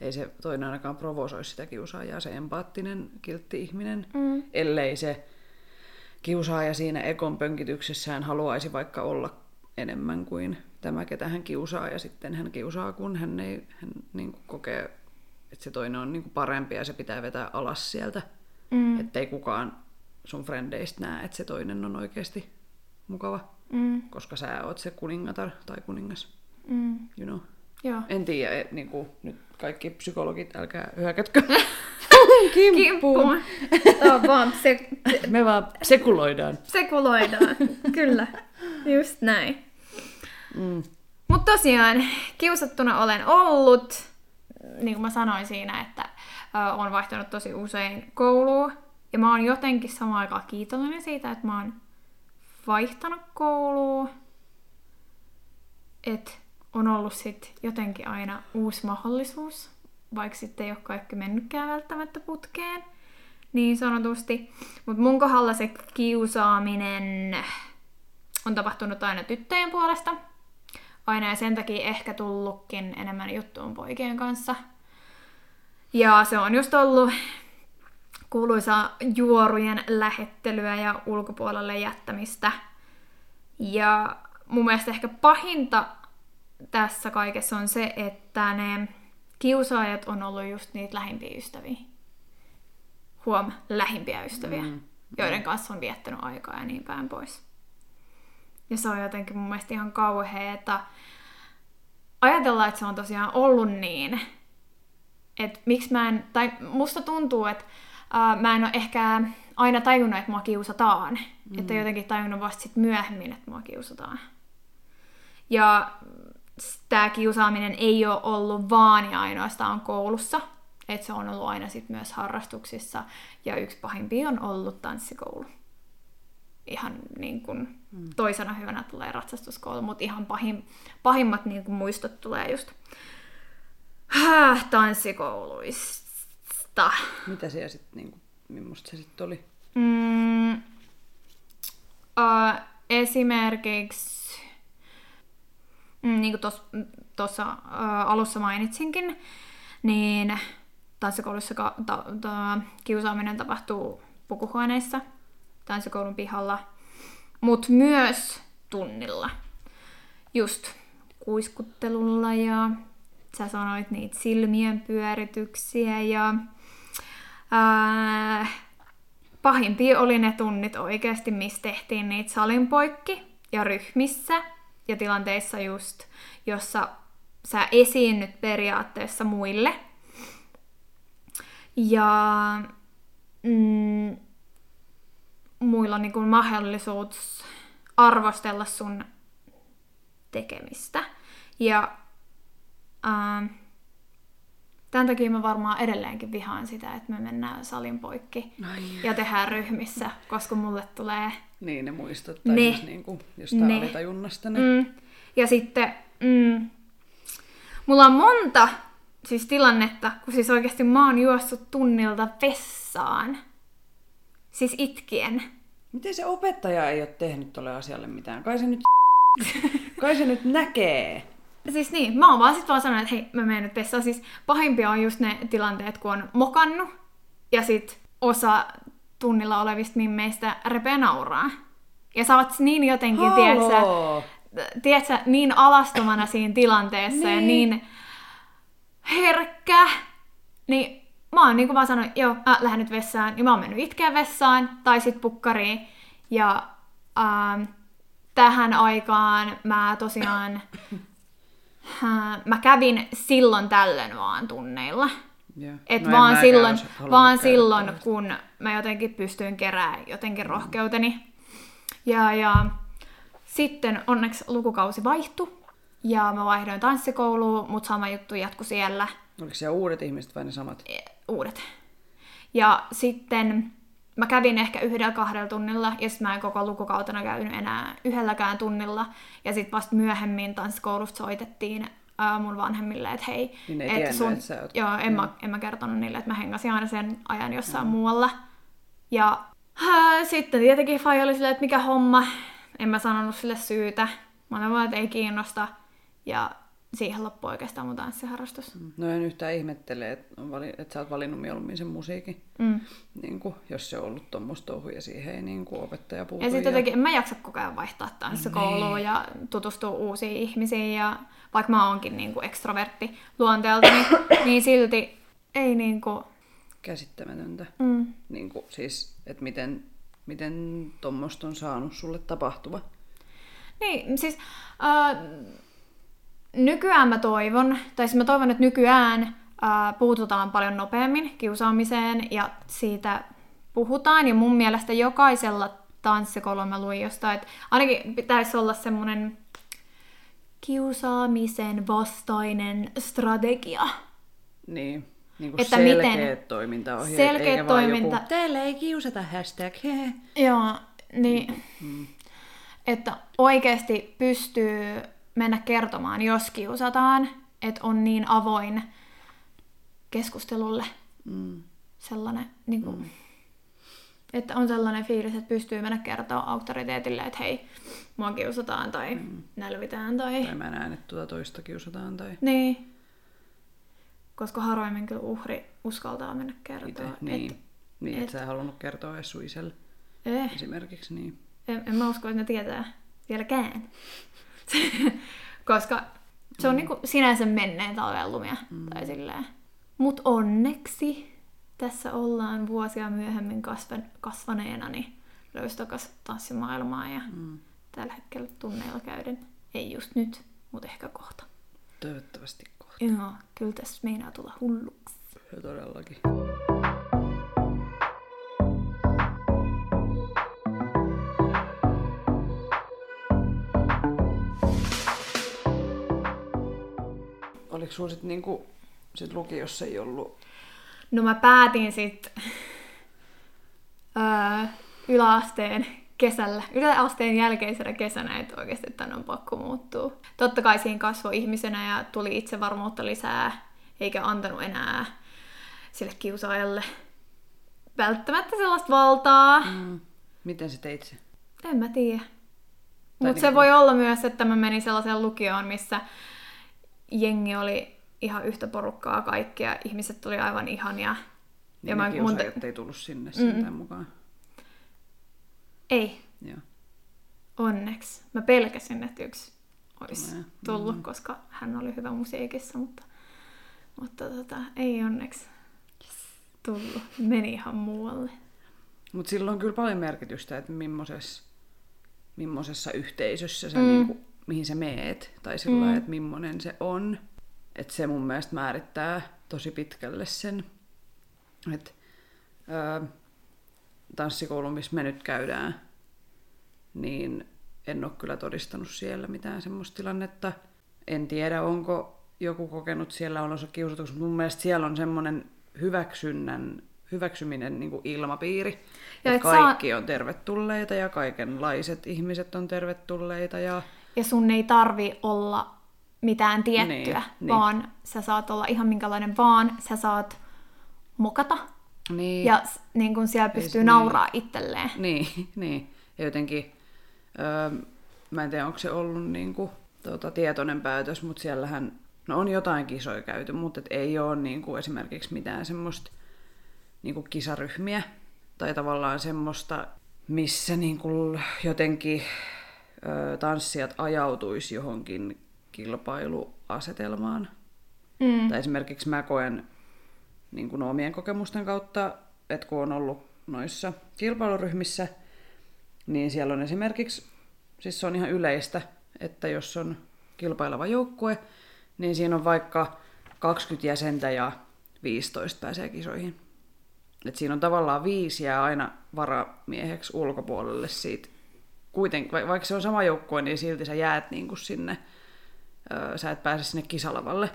Ei se toinen ainakaan provosoisi sitä kiusaajaa, se empaattinen, kiltti ihminen, mm. ellei se kiusaaja siinä ekon pönkityksessään haluaisi vaikka olla enemmän kuin tämä, ketä hän kiusaa, ja sitten hän kiusaa, kun hän ei hän niin kuin kokee, että se toinen on niin kuin parempi ja se pitää vetää alas sieltä, mm. ettei kukaan sun frendeistä näe, että se toinen on oikeasti mukava, mm. koska sä oot se kuningatar tai kuningas. Mm. You know. Joo. En tiedä, niin kuin, nyt kaikki psykologit, älkää hyökätkö <laughs> kimppuun. vaan se... Me vaan sekuloidaan. Sekuloidaan, kyllä. Just näin. Mm. Mutta tosiaan, kiusattuna olen ollut. Niin kuin mä sanoin siinä, että äh, olen vaihtanut tosi usein koulua. Ja mä oon jotenkin samaan aikaan kiitollinen siitä, että mä oon vaihtanut koulua. Että on ollut sit jotenkin aina uusi mahdollisuus, vaikka sitten ei ole kaikki mennytkään välttämättä putkeen, niin sanotusti. Mutta mun kohdalla se kiusaaminen on tapahtunut aina tyttöjen puolesta. Aina ja sen takia ehkä tullutkin enemmän juttuun poikien kanssa. Ja se on just ollut kuuluisa juorujen lähettelyä ja ulkopuolelle jättämistä. Ja mun mielestä ehkä pahinta tässä kaikessa on se, että ne kiusaajat on ollut just niitä lähimpiä ystäviä. Huom, lähimpiä ystäviä, mm. joiden kanssa on viettänyt aikaa ja niin päin pois. Ja se on jotenkin mun mielestä ihan kauheeta ajatella, että se on tosiaan ollut niin. Että miksi mä en, tai musta tuntuu, että uh, mä en ole ehkä aina tajunnut, että mua kiusataan. Mm. Että jotenkin tajunnut vasta sit myöhemmin, että mua kiusataan. Ja tämä kiusaaminen ei ole ollut vaan ja ainoastaan koulussa, että se on ollut aina sit myös harrastuksissa. Ja yksi pahimpia on ollut tanssikoulu. Ihan niin kuin mm. toisena hyvänä tulee ratsastuskoulu, mutta ihan pahim, pahimmat niin kuin muistot tulee just tanssikouluista. Mitä siellä sitten, niin kuin, millaista se sitten oli? Mm, uh, esimerkiksi mm, niin kuin tuossa äh, alussa mainitsinkin, niin tanssikoulussa ka- ta- ta- kiusaaminen tapahtuu pukuhuoneissa, tanssikoulun pihalla, mutta myös tunnilla. Just kuiskuttelulla ja sä sanoit niitä silmien pyörityksiä ja ää, pahimpia oli ne tunnit oikeasti, missä tehtiin niitä salin poikki ja ryhmissä ja tilanteissa just, jossa sä esiinnyt periaatteessa muille. Ja mm, muilla on niin kuin mahdollisuus arvostella sun tekemistä. Ja äh, tämän takia mä varmaan edelleenkin vihaan sitä, että me mennään salin poikki Ai. ja tehdään ryhmissä, koska mulle tulee niin, ne muistot, tai ne, siis niin kuin jostain ne. alitajunnasta. Ne. Mm. Ja sitten, mm, mulla on monta siis tilannetta, kun siis oikeasti mä oon juossut tunnilta vessaan. Siis itkien. Miten se opettaja ei ole tehnyt tolle asialle mitään? Kai se nyt, <laughs> kai se nyt näkee. Siis niin, mä oon vaan sit vaan sanonut, että hei, mä menen nyt vessaan. Siis pahimpia on just ne tilanteet, kun on mokannut ja sit osa tunnilla olevista mimmeistä repeä nauraa. Ja sä oot niin jotenkin, tiedätkö, tiedätkö, niin alastomana siinä tilanteessa niin. ja niin herkkä, niin mä oon niin kuin vaan sanonut, joo, mä lähden nyt vessaan, ja mä oon mennyt itkeä vessaan, tai sit pukkariin, ja ähm, tähän aikaan mä tosiaan, äh, mä kävin silloin tällöin vaan tunneilla. Yeah. Et no vaan silloin, vaan silloin kun mä jotenkin pystyin keräämään jotenkin rohkeuteni. Ja, ja sitten onneksi lukukausi vaihtui ja mä vaihdoin tanssikouluun, mutta sama juttu jatkui siellä. Oliko siellä uudet ihmiset vai ne samat? Uudet. Ja sitten mä kävin ehkä yhdellä kahdella tunnilla, ja sitten mä en koko lukukautena käynyt enää yhdelläkään tunnilla. Ja sitten vasta myöhemmin tanssikoulusta soitettiin ää, mun vanhemmille, että hei, niin et tiennyt, sun... että oot... joo, en, mä, en mä kertonut niille, että mä hengasin aina sen ajan jossain mm. muualla. Ja ää, sitten tietenkin Fai oli silleen, että mikä homma, en mä sanonut sille syytä. Mä olen vaan, että ei kiinnosta. Ja siihen loppui oikeastaan mun tanssiharrastus. No en yhtään ihmettele, että, on vali, että sä oot valinnut mieluummin sen musiikin. Mm. Niin kuin, jos se on ollut tuommoista touhuja siihen ei niin kuin opettaja puutu. Ja sitten jotenkin en mä jaksa koko ajan vaihtaa tanssikouluun ja tutustua uusiin ihmisiin. Ja vaikka mä oonkin niin kuin ekstrovertti luonteelta, niin, <coughs> niin silti ei niin kuin... Käsittämätöntä. Mm. Niin kuin, siis, että miten, miten tuommoista on saanut sulle tapahtua. Niin, siis äh, nykyään mä toivon, tai siis mä toivon, että nykyään äh, puututaan paljon nopeammin kiusaamiseen ja siitä puhutaan. Ja mun mielestä jokaisella tanssikoululla mä luin jostain, että ainakin pitäisi olla semmoinen kiusaamisen vastainen strategia. Niin. Niin kuin Että selkeät miten- toimintaohjeet, selkeät eikä vaan toiminta- Joku, Täällä ei kiusata hashtag, hehe. Joo, niin että oikeasti pystyy mennä kertomaan, jos kiusataan, että on niin avoin keskustelulle Mm. sellainen, niin kuin, että on sellainen fiilis, että pystyy mennä kertoa auktoriteetille, että hei, mua kiusataan tai nälvitään tai... Tai mä näen, että tuota toista kiusataan tai Niin. Koska harvemmin kyllä uhri uskaltaa mennä kertoa. Niin, Et, niin et- että sä halunnut kertoa edes sun isälle eh, esimerkiksi. Niin. en, en mä usko, että ne tietää vieläkään. <laughs> Koska se on niinku sinänsä menneen talven lumia. Tai silleen. Mut onneksi tässä ollaan vuosia myöhemmin kasvan, kasvaneena, niin löysi takas tanssimaailmaa ja Mm. tällä hetkellä tunneilla käyden. Ei just nyt, mutta ehkä kohta. Toivottavasti kohta. Joo, kyllä tässä meinaa tulla hulluksi. Ja todellakin. Oliko sulla sit niinku, sit lukiossa ei ollut... No mä päätin sitten öö, yläasteen kesällä, yläasteen jälkeisenä kesänä, että oikeasti tänne on pakko muuttua. Totta kai siinä kasvoi ihmisenä ja tuli itsevarmuutta lisää, eikä antanut enää sille kiusaajalle välttämättä sellaista valtaa. Mm. Miten sä teit se? En mä tiedä. Mutta se niinku- voi olla myös, että mä menin sellaiseen lukioon, missä jengi oli ihan yhtä porukkaa kaikkia. Ihmiset oli aivan ihania. Niin Ja mä- mun ei tullut sinne sentään mukaan. Ei, Joo. onneksi. Mä pelkäsin, että yksi olisi Tulee. tullut, koska hän oli hyvä musiikissa, mutta, mutta tota, ei onneksi tullut. Meni ihan muualle. Mutta sillä on kyllä paljon merkitystä, että millaisessa, millaisessa yhteisössä sä, Mm. mm. niinku, mihin sä meet, tai sillä Mm. että millainen se on. Että se mun mielestä määrittää tosi pitkälle sen, että öö, tanssikoulu, missä me nyt käydään, niin en ole kyllä todistanut siellä mitään semmoista tilannetta. En tiedä, onko joku kokenut siellä olonsa kiusatuksi, mutta mun mielestä siellä on semmoinen hyväksynnän, hyväksyminen niin kuin ilmapiiri. Ja et että saa- kaikki on tervetulleita ja kaikenlaiset ihmiset on tervetulleita. Ja... Ja sun ei tarvi olla mitään tiettyä, Niin, niin. vaan sä saat olla ihan minkälainen vaan, sä saat mokata. Niin, Ja niin kun siellä pystyy se- nauraa itselleen. Niin, <laughs> niin. Ja jotenkin, öö, mä en tiedä onko se ollut niinku, tota, tietoinen päätös, mutta siellähän no on jotain kisoja käyty, mutta et ei ole niinku, esimerkiksi mitään semmoista niinku, kisaryhmiä tai tavallaan semmoista, missä niinku, jotenkin tanssijat ajautuisi johonkin kilpailuasetelmaan. Mm. Tai esimerkiksi mä koen niin kuin omien kokemusten kautta, että kun on ollut noissa kilpailuryhmissä, niin siellä on esimerkiksi, siis se on ihan yleistä, että jos on kilpaileva joukkue, niin siinä on vaikka 20 jäsentä ja 15 pääsee kisoihin. Et siinä on tavallaan viisi ja aina varamieheksi ulkopuolelle siitä. Kuitenkin, va- vaikka se on sama joukkue, niin silti sä jäät niin kuin sinne, ö, sä et pääse sinne kisalavalle.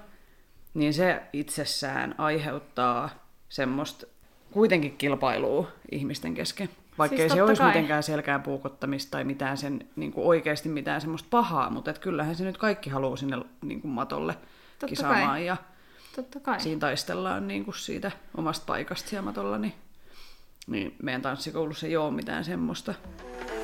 Niin se itsessään aiheuttaa semmoista kuitenkin kilpailua ihmisten kesken. Vaikka Siis ei se olisi kai. mitenkään selkään puukottamista tai mitään sen, niin kuin oikeasti mitään semmoista pahaa, mutta et kyllähän se nyt kaikki haluaa sinne niin kuin matolle Totta kisaamaan kai. ja Totta kai. siinä taistellaan niin kuin siitä omasta paikasta siellä matolla, niin, niin meidän tanssikoulussa ei ole mitään semmoista. ei,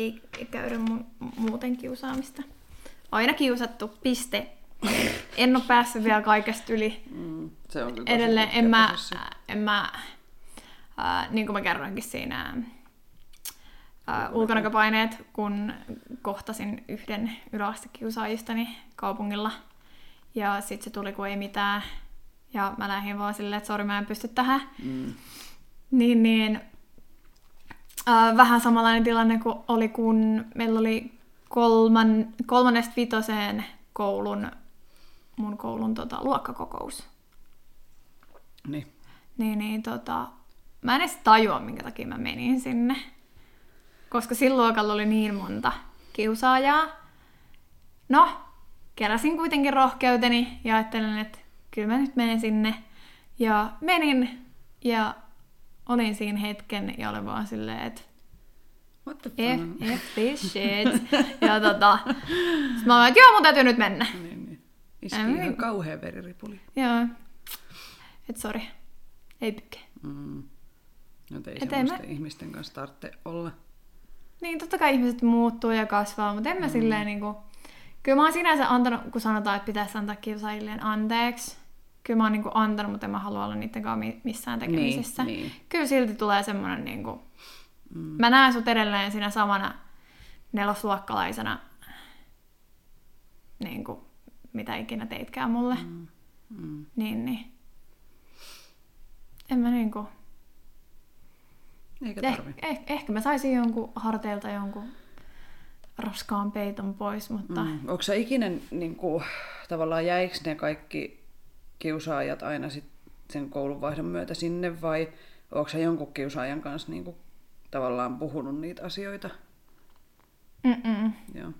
ei, ei käydä mu- muuten kiusaamista. Aina kiusattu, piste. En ole päässyt vielä kaikesta yli. Mm, se on Edelleen en mä, en mä äh, niin kuin mä kerroinkin siinä äh, ulkonäköpaineet, kun kohtasin yhden yläastekiusaajistani kaupungilla – ja sitten se tuli, kun ei mitään. Ja mä lähdin vaan silleen, että sori, mä en pysty tähän. Mm. Niin, niin äh, vähän samanlainen tilanne kuin oli, kun meillä oli kolman, kolmannesta vitoseen koulun, mun koulun tota, luokkakokous. Niin. Niin, niin tota, mä en edes tajua, minkä takia mä menin sinne. Koska sillä luokalla oli niin monta kiusaajaa. No, keräsin kuitenkin rohkeuteni ja ajattelin, että kyllä mä nyt menen sinne. Ja menin ja olin siinä hetken ja olin vaan silleen, että What the F, fuck? F this shit. <laughs> ja tota, sit mä olin, että joo, mun täytyy nyt mennä. Niin, niin. Iski ihan niin. kauhea veriripuli. Joo. Et sori. Ei pykke. Mm. No ei Et semmoisten mä- ihmisten kanssa tarvitse olla. Niin, totta kai ihmiset muuttuu ja kasvaa, mutta en mä mm. silleen niinku... Kyllä mä oon sinänsä antanut, kun sanotaan, että pitäisi antaa kiusaajilleen anteeksi. Kyllä mä oon niinku antanut, mutta en mä halua olla niiden kanssa mi- missään tekemisissä. Niin, niin. Kyllä silti tulee semmonen niinku... Mm. Mä näen sut edelleen siinä samana nelosluokkalaisena, niinku, mitä ikinä teitkään mulle. Mm. Mm. Niin, niin. En mä niinku... Eikä Eh, tarvi. eh, ehkä mä saisin jonkun harteilta jonkun raskaan peiton pois, mutta mm. Onko sä ikinä, niin kuin, tavallaan jäikö ne kaikki kiusaajat aina sit sen koulunvaihdon myötä sinne vai onko sä jonkun kiusaajan kanssa niin kuin, tavallaan puhunut niitä asioita? Mm-mm. Joo.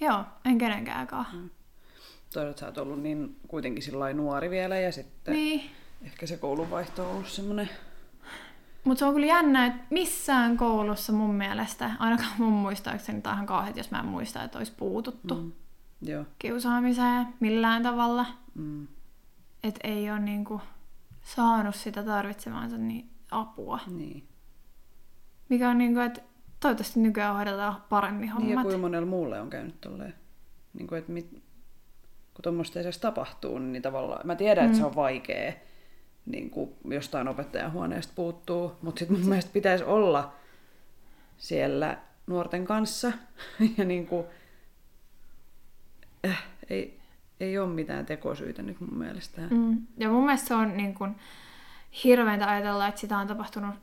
joo, en kenenkäänkään. Mm. Toisaalta sä oot ollut niin kuitenkin sillä nuori vielä ja sitten Niin, ehkä se koulunvaihto on ollut semmoinen... mutta se on kyllä jännä, että missään koulussa mun mielestä, ainakaan mun muistaakseni, tai ihan kauheat, jos mä en muista, että olisi puututtu mm. Mm. Joo. kiusaamiseen millään tavalla. Mm. Että ei ole niinku saanut sitä tarvitsemaansa niin apua. Niin. Mikä on niinku, että toivottavasti nykyään hoidetaan paremmin Niin ja hommat. kuinka monella muulle on käynyt tolleen. Niin kuin, että mit, kun tuommoista edes tapahtuu, niin tavallaan... Mä tiedän, että se on vaikea niin kuin jostain opettajan huoneesta puuttuu, mutta sitten mun mielestä pitäisi olla siellä nuorten kanssa. <laughs> ja niin kuin, äh, ei, ei ole mitään tekosyitä nyt mun mielestä. Mm. Mm. Ja mun mielestä se on niin kuin, hirveäntä ajatella, että sitä on tapahtunut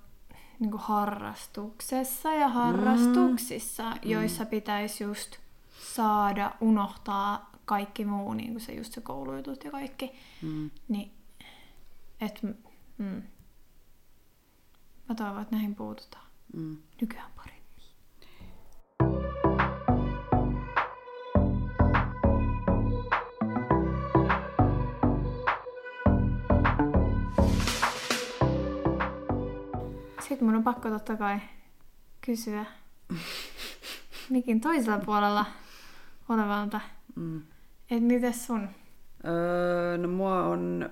niin kuin harrastuksessa ja harrastuksissa, mm. joissa pitäisi just saada unohtaa kaikki muu, niin kuin se just se koulujutut ja kaikki. Mm. Niin, et, mm. Mä toivon, että näihin puututaan Mm. nykyään paremmin. Sitten mun on pakko totta kai kysyä <laughs> mikin toisella puolella olevalta, Mm. että mites sun? Öö, no mua on...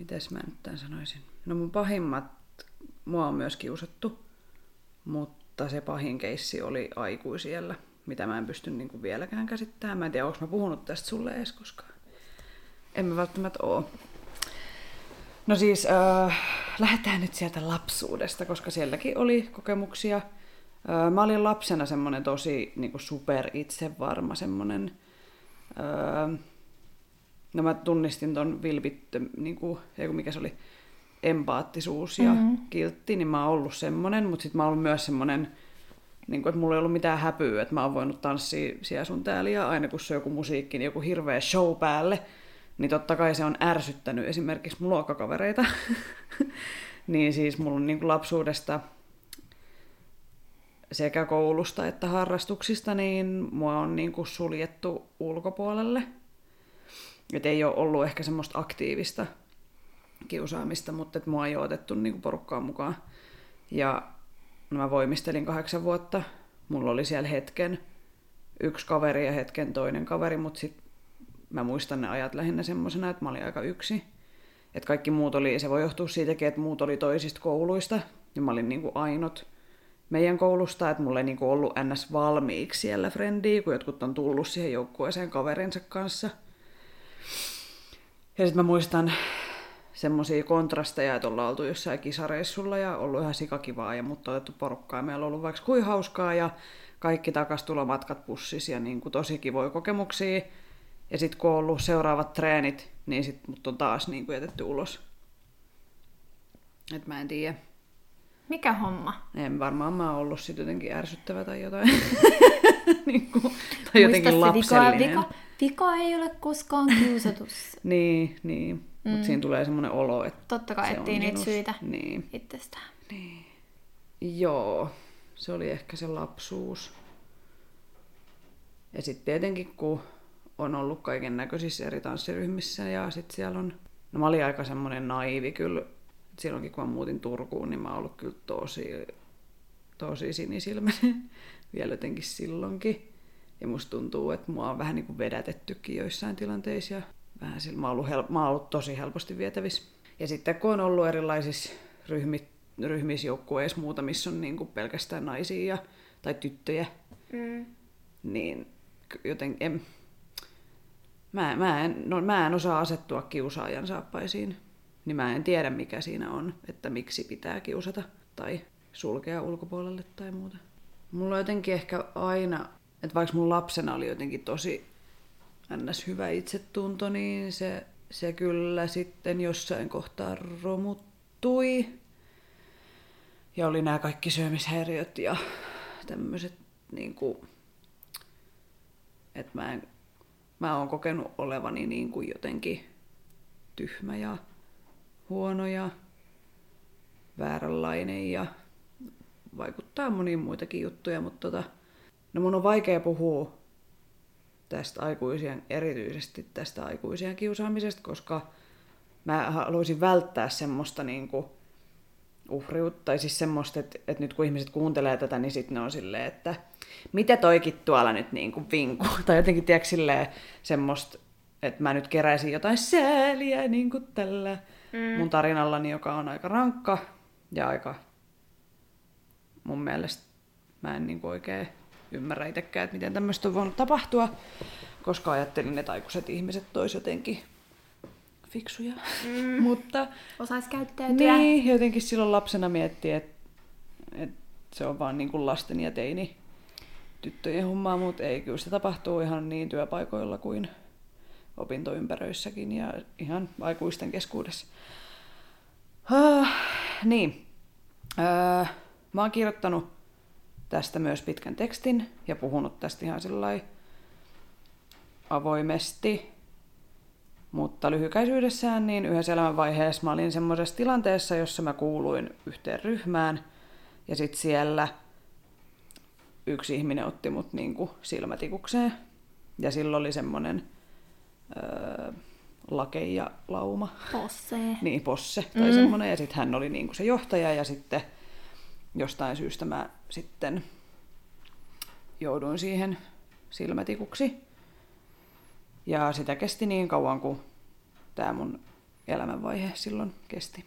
Mites mä nyt tämän sanoisin? No mun pahimmat... Mua on myös kiusattu, mutta se pahin keissi oli aikuisiellä, mitä mä en pysty niinku vieläkään käsittämään. Mä en tiedä, onko mä puhunut tästä sulle edes koskaan. En mä välttämättä oo. No siis, äh, lähdetään nyt sieltä lapsuudesta, koska sielläkin oli kokemuksia. Äh, mä olin lapsena semmonen tosi niin super itsevarma, semmonen... Äh, no mä tunnistin ton vilpittö, niin kuin, mikä se oli, empaattisuus ja Mhm. mm-hmm. kiltti, niin mä oon ollut semmonen, mutta sitten mä oon ollut myös semmonen, niin kuin, että mulla ei ollut mitään häpyä, että mä oon voinut tanssia siellä sun täällä ja aina kun se on joku musiikki, niin joku hirveä show päälle, niin totta kai se on ärsyttänyt esimerkiksi mun luokkakavereita. <laughs> niin siis mulla on niin kuin lapsuudesta sekä koulusta että harrastuksista, niin mua on niin kuin suljettu ulkopuolelle. Et ei ole ollut ehkä semmoista aktiivista kiusaamista, mutta et mua ei ole otettu niin kuin porukkaan mukaan. Ja mä voimistelin kahdeksan vuotta. Mulla oli siellä hetken yksi kaveri ja hetken toinen kaveri, mutta sit mä muistan ne ajat lähinnä semmosena, että mä olin aika yksi. Et kaikki muut oli, se voi johtua siitäkin, että muut oli toisista kouluista, Ja mä olin niinku ainut meidän koulusta, että mulla ei niinku ollut ns. valmiiksi siellä frendiä, kun jotkut on tullut siihen joukkueeseen kaverinsa kanssa. Ja sitten mä muistan semmoisia kontrasteja, että ollaan oltu jossain kisareissulla ja ollut ihan sikakivaa ja mutta otettu porukkaa meillä on ollut vaikka kuin hauskaa ja kaikki takastulomatkat pussis ja niin kuin tosi kivoja kokemuksia. Ja sitten kun on ollut seuraavat treenit, niin sitten mut on taas niin kuin jätetty ulos. Et mä en tiedä. Mikä homma? En varmaan mä oon ollut sit jotenkin ärsyttävä tai jotain. <laughs> niin kuin, tai jotenkin Muista se lapsellinen. Vika, vika, vika ei ole koskaan <laughs> kiusatus. Niin, niin. Mm. Mutta siinä tulee semmoinen olo, että Totta kai etsii niitä sinus. syitä Niin. itsestään. Joo, se oli ehkä se lapsuus. Ja sitten tietenkin, kun on ollut kaiken näköisissä eri tanssiryhmissä ja sitten siellä on... No mä olin aika semmoinen naivi kyllä. Silloinkin kun mä muutin Turkuun, niin mä oon ollut kyllä tosi, tosi sinisilmäinen <laughs> vielä jotenkin silloinkin. Ja musta tuntuu, että mua on vähän niin kuin vedätettykin joissain tilanteissa. Ja vähän sillä, mä, oon ollut hel- mä oon ollut tosi helposti vietävissä. Ja sitten kun on ollut erilaisissa ryhmi, ryhmissä joukkueissa muuta, missä on niin kuin pelkästään naisia ja, tai tyttöjä, Mm. niin joten en, mä, mä, en, no, mä en osaa asettua kiusaajan saappaisiin. Niin mä en tiedä, mikä siinä on, että miksi pitää kiusata tai sulkea ulkopuolelle tai muuta. Mulla on jotenkin ehkä aina, että vaikka mun lapsena oli jotenkin tosi ns. hyvä itsetunto, niin se, se kyllä sitten jossain kohtaa romuttui. Ja oli nämä kaikki syömishäiriöt ja tämmöiset niin kuin, että mä, en, mä oon kokenut olevani niin kuin jotenkin tyhmä ja huono ja vääränlainen ja vaikuttaa moniin muitakin juttuja, mutta tota, no mun on vaikea puhua tästä aikuisien, erityisesti tästä aikuisien kiusaamisesta, koska mä haluaisin välttää semmoista niinku uhriutta, tai siis semmoista, että, että nyt kun ihmiset kuuntelee tätä, niin sitten ne on silleen, että mitä toikin tuolla nyt niinku vinkuu, <laughs> tai jotenkin tiedätkö silleen semmoista, että mä nyt keräisin jotain sääliä niin kuin tällä mm. mun tarinallani, joka on aika rankka ja aika mun mielestä mä en niin oikein ymmärrä itsekään, että miten tämmöistä on voinut tapahtua, koska ajattelin, että aikuiset ihmiset tois jotenkin fiksuja. Mm. <laughs> Mutta Osais käyttäytyä. niin, jotenkin silloin lapsena miettii, että, että se on vaan niin kuin lasten ja teini tyttöjen hommaa, mutta ei, kyllä se tapahtuu ihan niin työpaikoilla kuin opintoympäröissäkin ja ihan aikuisten keskuudessa. Uh, niin. Uh, mä oon kirjoittanut tästä myös pitkän tekstin ja puhunut tästä ihan sillai avoimesti. Mutta lyhykäisyydessään niin yhdessä elämänvaiheessa mä olin semmoisessa tilanteessa, jossa mä kuuluin yhteen ryhmään ja sitten siellä yksi ihminen otti mut niinku silmätikukseen ja silloin oli semmoinen öö, lake ja lauma. Possee. Niin, posse tai mm. semmoinen. Ja sitten hän oli niinku se johtaja ja sitten jostain syystä mä sitten jouduin siihen silmätikuksi. Ja sitä kesti niin kauan kuin tämä mun elämänvaihe silloin kesti.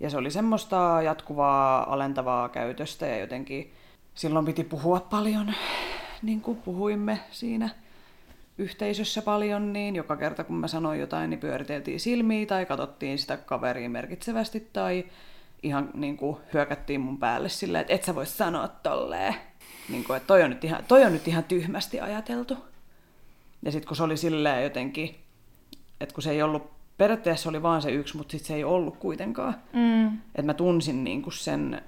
Ja se oli semmoista jatkuvaa alentavaa käytöstä ja jotenkin silloin piti puhua paljon, niin kuin puhuimme siinä yhteisössä paljon, niin joka kerta kun mä sanoin jotain, niin pyöriteltiin silmiä tai katsottiin sitä kaveria merkitsevästi tai ihan niin kuin hyökättiin mun päälle silleen, että et sä vois sanoa tolleen. Niin kuin, että toi on, nyt ihan, toi on nyt ihan tyhmästi ajateltu. Ja sitten kun se oli silleen jotenkin, että kun se ei ollut, periaatteessa oli vaan se yksi, mutta sitten se ei ollut kuitenkaan. Mm. Että mä tunsin niin kuin sen...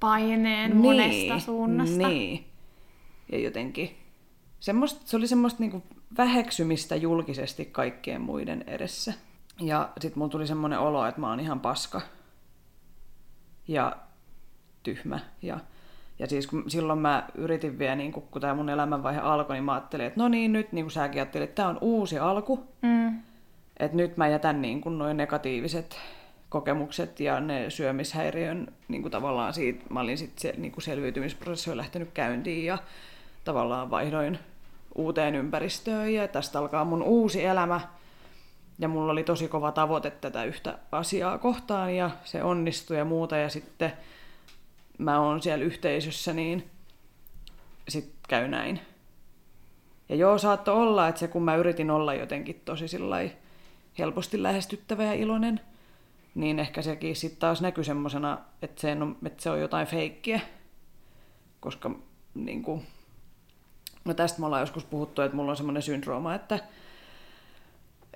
Paineen monesta suunnasta. Niin. Ja jotenkin semmoista, se oli semmoista niin kuin väheksymistä julkisesti kaikkien muiden edessä. Ja sitten mulla tuli semmoinen olo, että mä oon ihan paska. Ja tyhmä. Ja, ja siis kun silloin mä yritin vielä, niin kun, kun tämä mun elämänvaihe alkoi, niin mä ajattelin, että no niin nyt, niin kuin säkin ajattelit, että tämä on uusi alku. Mm. Että nyt mä jätän niin kuin noin negatiiviset kokemukset ja ne syömishäiriön niin kuin tavallaan siitä, mä olin sitten se, niin kuin selviytymisprosessi on lähtenyt käyntiin ja tavallaan vaihdoin uuteen ympäristöön ja tästä alkaa mun uusi elämä. Ja mulla oli tosi kova tavoite tätä yhtä asiaa kohtaan ja se onnistui ja muuta. Ja sitten mä oon siellä yhteisössä, niin sit käy näin. Ja joo, saattoi olla, että se kun mä yritin olla jotenkin tosi sillai helposti lähestyttävä ja iloinen, niin ehkä sekin sitten taas näkyy semmosena, että se, on, että se on jotain feikkiä. Koska niin kuin, no tästä me ollaan joskus puhuttu, että mulla on semmoinen syndrooma, että,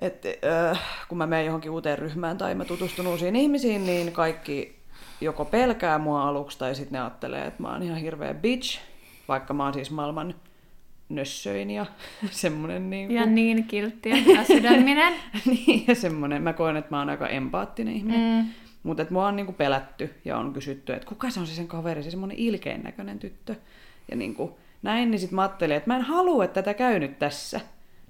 että äh, kun mä menen johonkin uuteen ryhmään tai mä tutustun uusiin ihmisiin, niin kaikki joko pelkää mua aluksi tai sitten ne ajattelee, että mä oon ihan hirveä bitch, vaikka mä oon siis maailman nössöin ja <laughs> semmoinen niin kuin... Ja niin kiltti ja sydäminen. <laughs> niin, ja semmoinen, mä koen, että mä oon aika empaattinen ihminen. Mm. Mutta että mua on niinku pelätty ja on kysytty, että kuka se on se sen kaveri, se semmoinen ilkein näköinen tyttö. Ja niinku, näin, niin sitten mä ajattelin, että mä en halua, että tätä käy nyt tässä.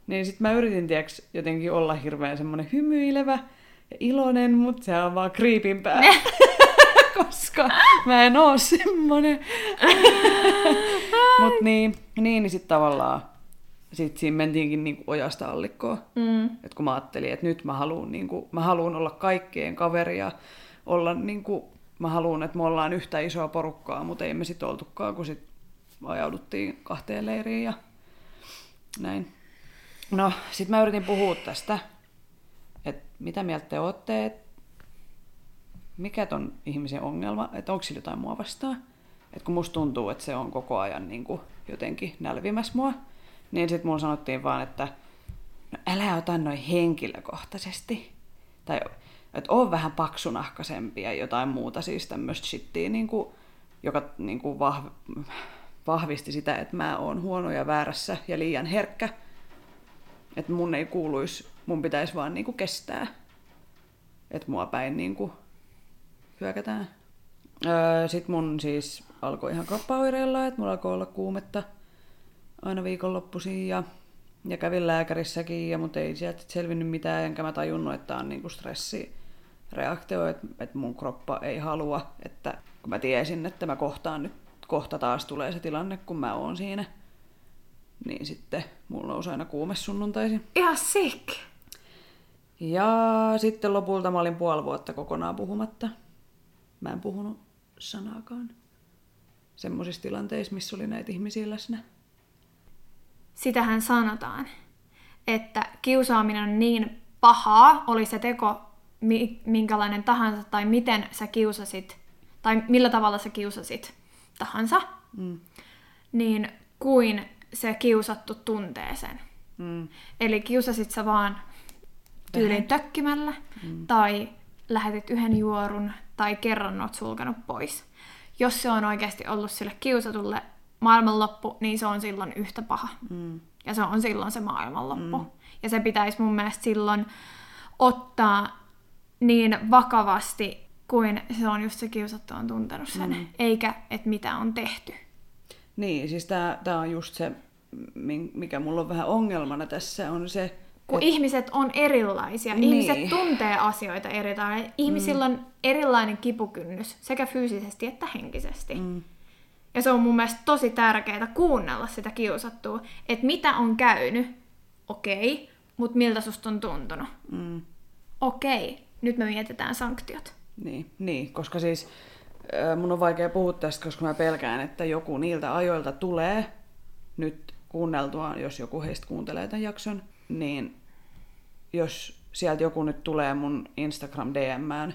Niin sitten mä yritin tiiäks, jotenkin olla hirveän semmoinen hymyilevä ja iloinen, mutta se on vaan kriipimpää. <laughs> <laughs> Koska mä en oo semmonen. <laughs> Mut niin, niin, niin sitten tavallaan sit siinä mentiinkin niinku ojasta allikkoon. Mm. Et kun mä ajattelin, että nyt mä haluan niinku, mä haluun olla kaikkien kaveri ja olla niinku, mä haluan, että me ollaan yhtä isoa porukkaa, mutta ei me sitten oltukaan, kun sit ajauduttiin kahteen leiriin ja näin. No, sit mä yritin puhua tästä, että mitä mieltä te että mikä ton ihmisen ongelma, että onko sillä jotain mua vastaan. Että kun musta tuntuu, että se on koko ajan niin kuin jotenkin nälvimässä mua, niin sitten mulla sanottiin vaan, että no älä ota noin henkilökohtaisesti. Tai että on vähän paksunahkaisempi ja jotain muuta siis tämmöistä shittiä, niin kuin, joka niin kuin vahv, vahvisti sitä, että mä oon huono ja väärässä ja liian herkkä. Että mun ei kuuluisi, mun pitäisi vaan niin kuin kestää. Että mua päin niin kuin hyökätään. Öö, Sitten mun siis alkoi ihan kroppaoireilla, että mulla alkoi olla kuumetta aina viikonloppuisin ja, ja kävin lääkärissäkin, ja, mutta ei sieltä selvinnyt mitään, enkä mä tajunnut, että on niinku stressireaktio, että, että mun kroppa ei halua, että kun mä tiesin, että mä kohtaan nyt, kohta taas tulee se tilanne, kun mä oon siinä, niin sitten mulla nousi aina kuume sunnuntaisin. Ihan sick. Ja sitten lopulta mä olin puoli vuotta kokonaan puhumatta. Mä en puhunut sanaakaan semmoisissa tilanteissa, missä oli näitä ihmisiä läsnä. Sitähän sanotaan, että kiusaaminen on niin pahaa, oli se teko minkälainen tahansa, tai miten sä kiusasit, tai millä tavalla sä kiusasit tahansa, mm. niin kuin se kiusattu tuntee sen. Mm. Eli kiusasit sä vaan tyylin tökkimällä, mm. tai lähetit yhden juorun, tai kerran oot sulkenut pois. Jos se on oikeasti ollut sille kiusatulle maailmanloppu, niin se on silloin yhtä paha. Mm. Ja se on silloin se maailmanloppu. Mm. Ja se pitäisi mun mielestä silloin ottaa niin vakavasti, kuin se on just se kiusattu on tuntenut sen, mm. eikä että mitä on tehty. Niin, siis tämä on just se, mikä mulla on vähän ongelmana tässä, on se, kun et... ihmiset on erilaisia, niin. ihmiset tuntee asioita eri tavalla. Ihmisillä mm. on erilainen kipukynnys sekä fyysisesti että henkisesti. Mm. Ja se on mun mielestä tosi tärkeää kuunnella sitä kiusattua, että mitä on käynyt, okei, okay, mutta miltä susta on tuntunut. Mm. Okei, okay, nyt me mietitään sanktiot. Niin, niin, koska siis mun on vaikea puhua tästä, koska mä pelkään, että joku niiltä ajoilta tulee nyt kuunneltua, jos joku heistä kuuntelee tämän jakson, niin jos sieltä joku nyt tulee mun Instagram DMään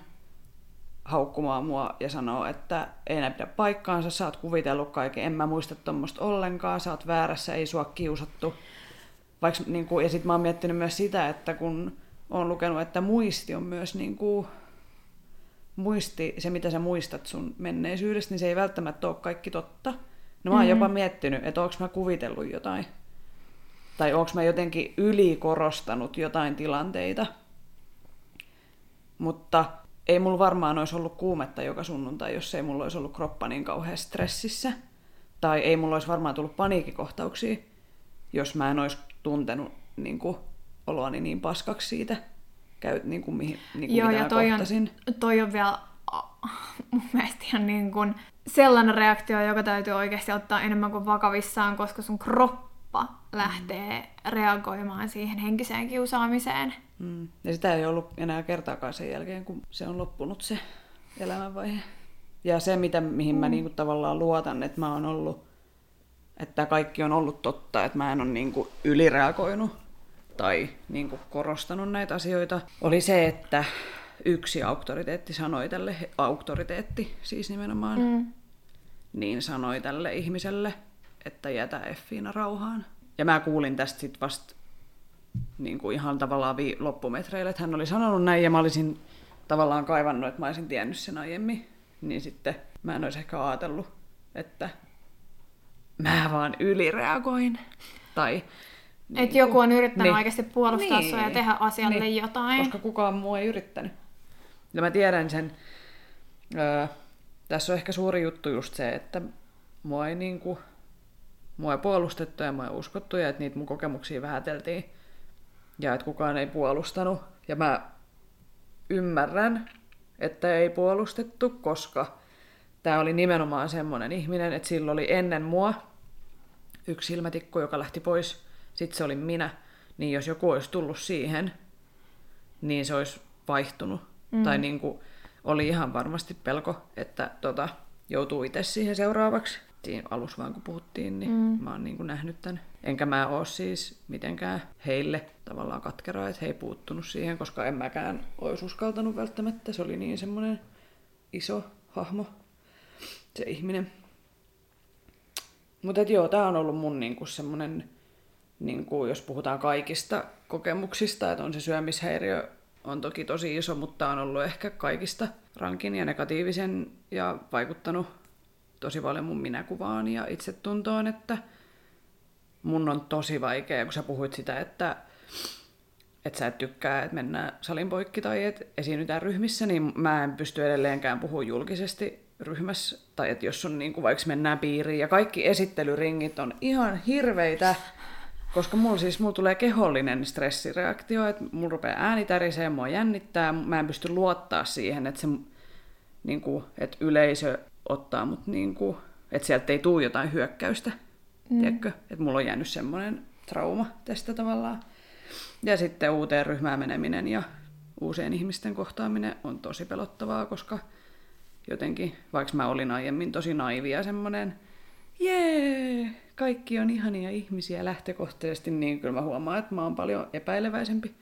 haukkumaan mua ja sanoo, että ei näin pidä paikkaansa, sä oot kuvitellut kaiken, en mä muista tuommoista ollenkaan, sä oot väärässä, ei sua kiusattu. Vaikka, niin kuin, ja sitten mä oon miettinyt myös sitä, että kun oon lukenut, että muisti on myös niin kuin, muisti, se mitä sä muistat sun menneisyydestä, niin se ei välttämättä ole kaikki totta. No mä oon mm-hmm. jopa miettinyt, että onko mä kuvitellut jotain tai onko mä jotenkin ylikorostanut jotain tilanteita. Mutta ei mulla varmaan olisi ollut kuumetta joka sunnuntai, jos ei mulla olisi ollut kroppa niin kauhean stressissä. Tai ei mulla olisi varmaan tullut paniikikohtauksia, jos mä en olisi tuntenut niin kuin, oloani niin paskaksi siitä, käy, niin kuin, mihin, niin kuin Joo, ja toi kohtasin. on, toi on vielä <laughs> mun mielestä ihan niin kuin sellainen reaktio, joka täytyy oikeasti ottaa enemmän kuin vakavissaan, koska sun kroppa helppo lähteä reagoimaan siihen henkiseen kiusaamiseen. Mm. Ja sitä ei ollut enää kertaakaan sen jälkeen, kun se on loppunut se elämänvaihe. Ja se, mitä, mihin mä niinku tavallaan luotan, että mä oon ollut, että kaikki on ollut totta, että mä en ole niinku ylireagoinut tai niinku korostanut näitä asioita, oli se, että yksi auktoriteetti sanoi tälle, auktoriteetti siis nimenomaan, mm. niin sanoi tälle ihmiselle, että jätä Effiina rauhaan. Ja mä kuulin tästä sitten vasta niin kuin ihan tavallaan vi- loppumetreille, että hän oli sanonut näin ja mä olisin tavallaan kaivannut, että mä olisin tiennyt sen aiemmin. Niin sitten mä en olisi ehkä ajatellut, että mä vaan ylireagoin. Tai niin että joku on yrittänyt niin. oikeasti puolustaa niin. sua ja tehdä asialle niin. jotain. Koska kukaan muu ei yrittänyt. Ja mä tiedän sen, öö, tässä on ehkä suuri juttu just se, että mua ei, niinku, mua ei puolustettu ja mua ei uskottu ja että niitä mun kokemuksia vähäteltiin ja että kukaan ei puolustanut. Ja mä ymmärrän, että ei puolustettu, koska tämä oli nimenomaan semmoinen ihminen, että sillä oli ennen mua yksi silmätikku, joka lähti pois, sitten se oli minä, niin jos joku olisi tullut siihen, niin se olisi vaihtunut. Mm. Tai niin kuin, oli ihan varmasti pelko, että tota, joutuu itse siihen seuraavaksi. Siinä alussa vaan kun puhuttiin, niin mm. mä oon niin kuin nähnyt tämän. Enkä mä oo siis mitenkään heille tavallaan katkeraa, että he ei puuttunut siihen, koska en mäkään olisi uskaltanut välttämättä. Se oli niin semmoinen iso hahmo, se ihminen. Mutta joo, tää on ollut mun niinku semmoinen, niinku, jos puhutaan kaikista kokemuksista, että on se syömishäiriö on toki tosi iso, mutta on ollut ehkä kaikista rankin ja negatiivisen ja vaikuttanut tosi paljon mun minäkuvaan ja itsetuntoon, että mun on tosi vaikea, kun sä puhuit sitä, että, että sä et tykkää, että mennään salin poikki tai että esiinnytään ryhmissä, niin mä en pysty edelleenkään puhua julkisesti ryhmässä, tai että jos on niin kuin vaikka mennään piiriin ja kaikki esittelyringit on ihan hirveitä, koska mulla siis mulla tulee kehollinen stressireaktio, että mulla rupeaa ääni tärisee, mua jännittää, mä en pysty luottaa siihen, että, se, niin kuin, että yleisö ottaa mut niin kuin, että sieltä ei tule jotain hyökkäystä, mm. tiedätkö? Että mulla on jäänyt semmoinen trauma tästä tavallaan. Ja sitten uuteen ryhmään meneminen ja uusien ihmisten kohtaaminen on tosi pelottavaa, koska jotenkin, vaikka mä olin aiemmin tosi naivia semmoinen, jee, kaikki on ihania ihmisiä lähtökohtaisesti, niin kyllä mä huomaan, että mä oon paljon epäileväisempi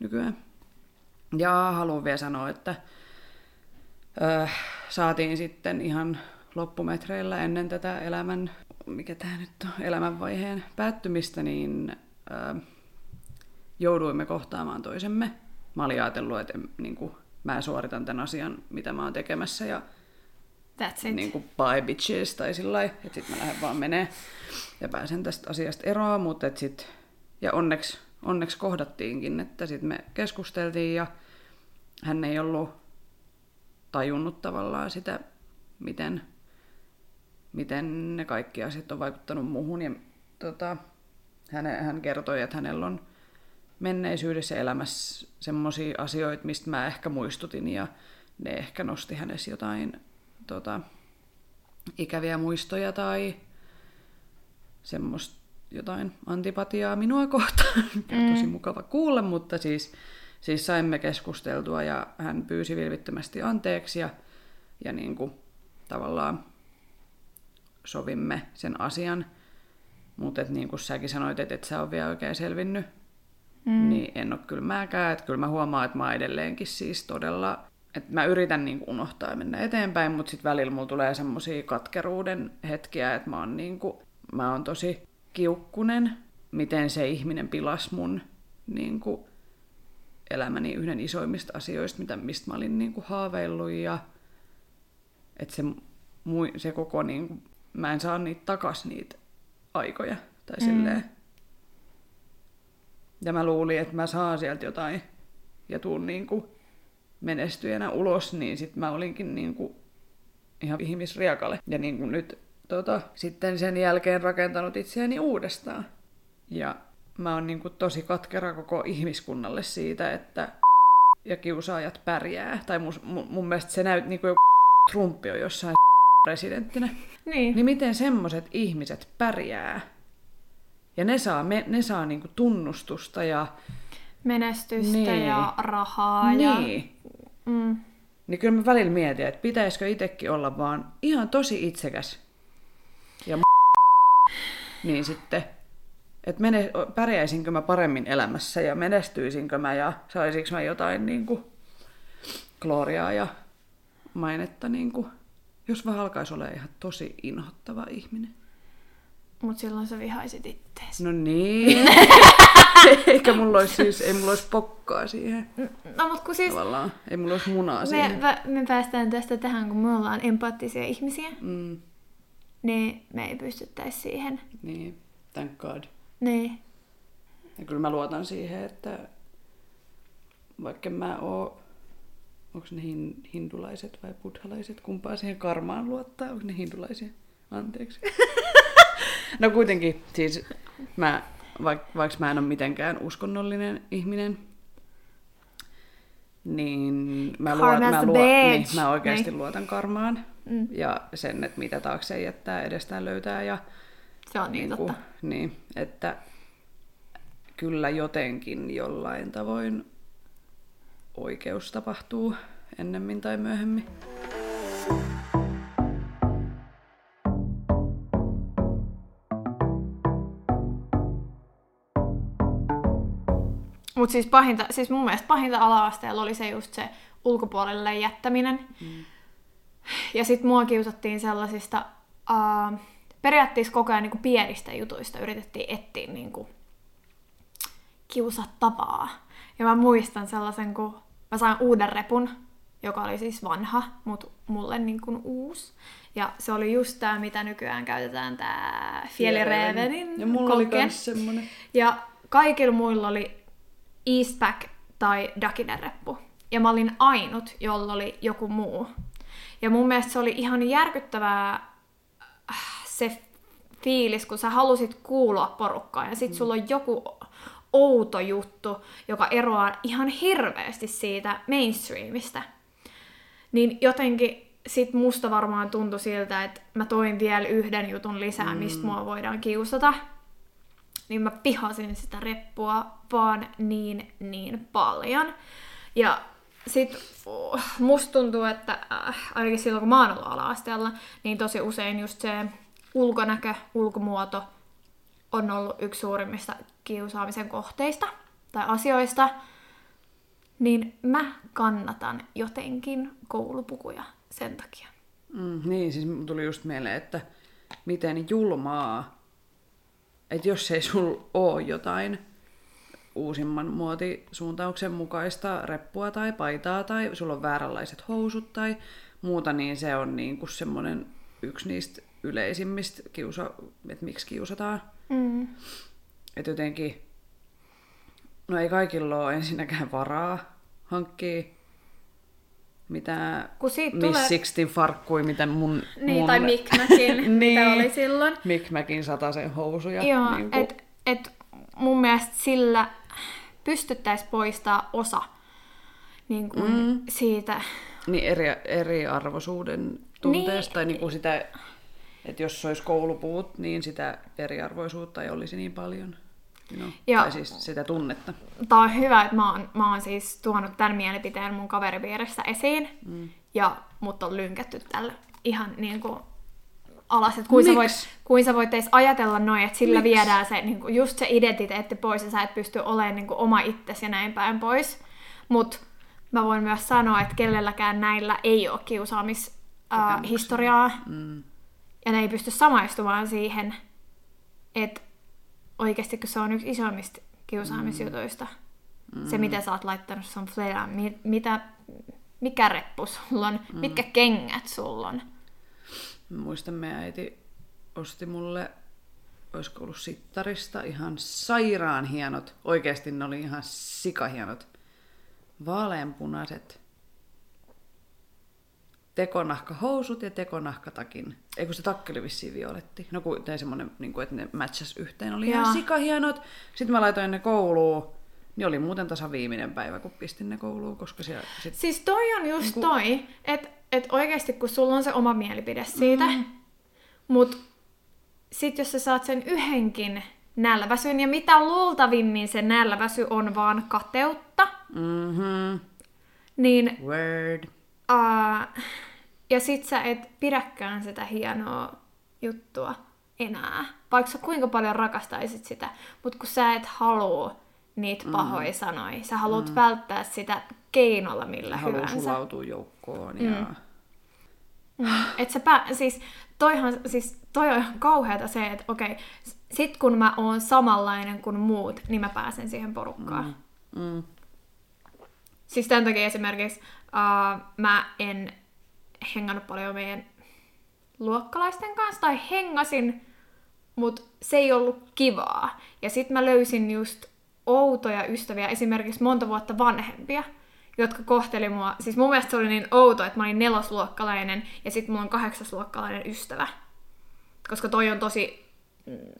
nykyään. Ja haluan vielä sanoa, että äh, saatiin sitten ihan loppumetreillä ennen tätä elämän, mikä tämä nyt on, elämänvaiheen päättymistä, niin äh, jouduimme kohtaamaan toisemme. Mä olin ajatellut, että niin kuin, mä suoritan tämän asian, mitä mä oon tekemässä ja That's it. Niin kuin bye bitches tai sillä että sit mä lähden vaan menee ja pääsen tästä asiasta eroon, mutta et sit, ja onneksi, onneksi kohdattiinkin, että sitten me keskusteltiin ja hän ei ollut tajunnut tavallaan sitä, miten, miten ne kaikki asiat on vaikuttanut muuhun. Ja, tota, hän, hän kertoi, että hänellä on menneisyydessä elämässä semmoisia asioita, mistä mä ehkä muistutin ja ne ehkä nosti hänessä jotain tota, ikäviä muistoja tai semmoista jotain antipatiaa minua kohtaan, <laughs> mikä on tosi mm. mukava kuulla, mutta siis, siis saimme keskusteltua ja hän pyysi vilvittömästi anteeksi ja, ja niin kuin, tavallaan sovimme sen asian. Mutta niin kuin säkin sanoit, että et sä ole vielä oikein selvinnyt, mm. niin en ole kyllä mäkään. Että kyllä mä huomaan, että mä edelleenkin siis todella että mä yritän niin kuin unohtaa ja mennä eteenpäin, mutta sitten välillä mulla tulee semmoisia katkeruuden hetkiä, että mä oon, niin kuin, mä oon tosi kiukkunen, miten se ihminen pilas mun niin kuin, elämäni yhden isoimmista asioista, mitä, mistä mä olin niin kuin, haaveillut ja että se, se koko, niin kuin, mä en saa niitä takas niitä aikoja tai mm. silleen. Ja mä luulin, että mä saan sieltä jotain ja tuun niin kuin, menestyjänä ulos, niin sitten mä olinkin niin kuin ihan ihmisriakalle. Ja niin kuin nyt tota, sitten sen jälkeen rakentanut itseäni uudestaan. Ja mä oon niin kuin tosi katkera koko ihmiskunnalle siitä, että ja kiusaajat pärjää. Tai mun, mun, mun mielestä se näyt niin kuin joku Trumpi on jossain presidenttinä. Niin. Niin miten semmoset ihmiset pärjää? Ja ne saa, me, ne saa niinku tunnustusta ja Menestystä Niin. ja rahaa. Ja, niin. mm, Niin kyllä mä välillä mietin, että pitäisikö itsekin olla vaan ihan tosi itsekäs. Ja m- niin sitten, että mene, pärjäisinkö mä paremmin elämässä ja menestyisinkö mä ja saisinko mä jotain niin kuin, gloriaa ja mainetta, niin kuin, jos vaan alkaisi olla ihan tosi inhottava ihminen. Mut silloin sä vihaisit ittees. No niin. <laughs> Eikä mulla olisi siis, ei mulla olisi pokkaa siihen No mut kun siis tavallaan. Ei mulla olisi munaa me, siihen. me, me päästään tästä tähän, kun me ollaan empaattisia ihmisiä, Mm, niin me ei pystyttäisi siihen. niin, thank god. Niin. Ja kyllä mä luotan siihen, että vaikka mä oon, onko ne hin, hindulaiset vai buddhalaiset, kumpaa siihen karmaan luottaa, onko ne hindulaisia? Anteeksi. <laughs> no kuitenkin, siis mä, vaikka, vaikka mä en ole mitenkään uskonnollinen ihminen, niin mä, luo, Karma's mä, the luo, bitch. niin, mä oikeasti Niin. luotan karmaan. Mm. Ja sen, että mitä taakse jättää, edestään löytää ja Se on niin, Niinku, totta. Niin, että kyllä jotenkin jollain tavoin oikeus tapahtuu ennemmin tai myöhemmin. Mutta siis, pahinta, siis mun mielestä pahinta ala-asteella oli se just se ulkopuolelle jättäminen. Mm. Ja sit mua kiusattiin sellaisista, uh, periaatteessa koko ajan niinku pienistä jutuista yritettiin etsiä niinku kiusattavaa. Ja mä muistan sellaisen, kun mä sain uuden repun, joka oli siis vanha, mutta mulle niin kuin uusi. Ja se oli just tää, mitä nykyään käytetään, tää Fjällrävenin Ja mulla oli koke. kans semmonen. Ja kaikilla muilla oli Eastpack tai Dakinen reppu. Ja mä olin ainut, jolla oli joku muu. Ja mun mielestä se oli ihan järkyttävää äh, se fiilis, kun sä halusit kuulua porukkaan ja sit sulla on joku outo juttu, joka eroaa ihan hirveästi siitä mainstreamista. Niin jotenkin sit musta varmaan tuntui siltä, että mä toin vielä yhden jutun lisää, mistä mua voidaan kiusata niin mä pihasin sitä reppua vaan niin, niin paljon. Ja sit uh, musta tuntuu, että äh, ainakin silloin kun mä oon ollut ala-asteella, niin tosi usein just se ulkonäkö, ulkomuoto on ollut yksi suurimmista kiusaamisen kohteista tai asioista. Niin mä kannatan jotenkin koulupukuja sen takia. Mm, niin, siis tuli just mieleen, että miten julmaa, että jos ei sul oo jotain uusimman muotisuuntauksen mukaista reppua tai paitaa tai sulla on vääränlaiset housut tai muuta, niin se on niin kuin semmoinen yksi niistä yleisimmistä, kiusa, että miksi kiusataan. Mm. Että jotenkin, no ei kaikilla ole ensinnäkään varaa hankkia Kun siitä Miss tulee- Sixtin farkkui, mitä mun... Niin, mun... tai Mikmäkin, <laughs> mitä Niin. oli silloin. Mick Macin sen housuja. Joo, niin kuin- et, et mun mielestä sillä pystyttäisiin poistaa osa niin kuin mm. siitä. Niin eri, eriarvoisuuden tunteesta, Niin. tai niin kuin sitä, että jos olisi koulupuut, niin sitä eriarvoisuutta ei olisi niin paljon. No, Ja- tai siis sitä tunnetta. Tää on hyvä, että mä oon, mä oon siis tuonut tämän mielipiteen mun kaveripiirissä esiin. Mm. Ja mut on lynkätty tällä ihan niin kuin alas, että kuin sä, voit, kuin sä voit edes ajatella noin, että sillä Miksi? viedään se, niin kuin just se identiteetti pois ja sä et pysty olemaan niin kuin oma itsesi ja näin päin pois. Mut mä voin myös sanoa, että kellelläkään näillä ei ole kiusaamishistoriaa. Mm. Ja ne ei pysty samaistumaan siihen, että oikeasti kun se on yksi isoimmista kiusaamisjutuista. Mm. Se, mitä sä oot laittanut sun fleraan, mi- mitä, mikä reppu sulla on, mm. mitkä kengät sulla on. Muistan, meidän äiti osti mulle, olisiko ollut sittarista, ihan sairaan hienot, oikeasti ne oli ihan sikahienot, vaaleanpunaiset tekonahkahousut ja tekonahkatakin. Ei kun se takki oli vissiin violetti. No kun tein semmonen, niin kuin, että ne matchas yhteen, oli Joo. ihan sikahienot. Sitten mä laitoin ne kouluun. Niin oli muuten tasa viimeinen päivä, kun pistin ne kouluun, koska siellä sit... Siis toi on just niin toi, että et oikeasti kun sulla on se oma mielipide siitä, mm. mut sit jos sä saat sen yhdenkin nälväsyn. Ja mitä luultavimmin se nälväsy on vaan kateutta. Mhm. Niin, Word. uh, ja sit sä et pidäkään sitä hienoa juttua enää. Vaikka sä kuinka paljon rakastaisit sitä. Mutta kun sä et halua niitä pahoja sanoja. Sä haluat välttää sitä keinolla millä Haluaa hyvänsä. sulautua joukkoon ja... Mm, et sä pää, siis, toihan, siis toi on ihan kauheata se, että okei, sit kun mä oon samanlainen kuin muut, niin mä pääsen siihen porukkaan. Mm. Mm. Siis tämän takia esimerkiksi uh, mä en hengannut paljon meidän luokkalaisten kanssa, tai hengasin, mutta se ei ollut kivaa. Ja sit mä löysin just outoja ystäviä, esimerkiksi monta vuotta vanhempia, jotka kohteli mua, siis mun mielestä se oli niin outo, että mä olin nelosluokkalainen ja sitten mulla on kahdeksasluokkalainen ystävä. Koska toi on tosi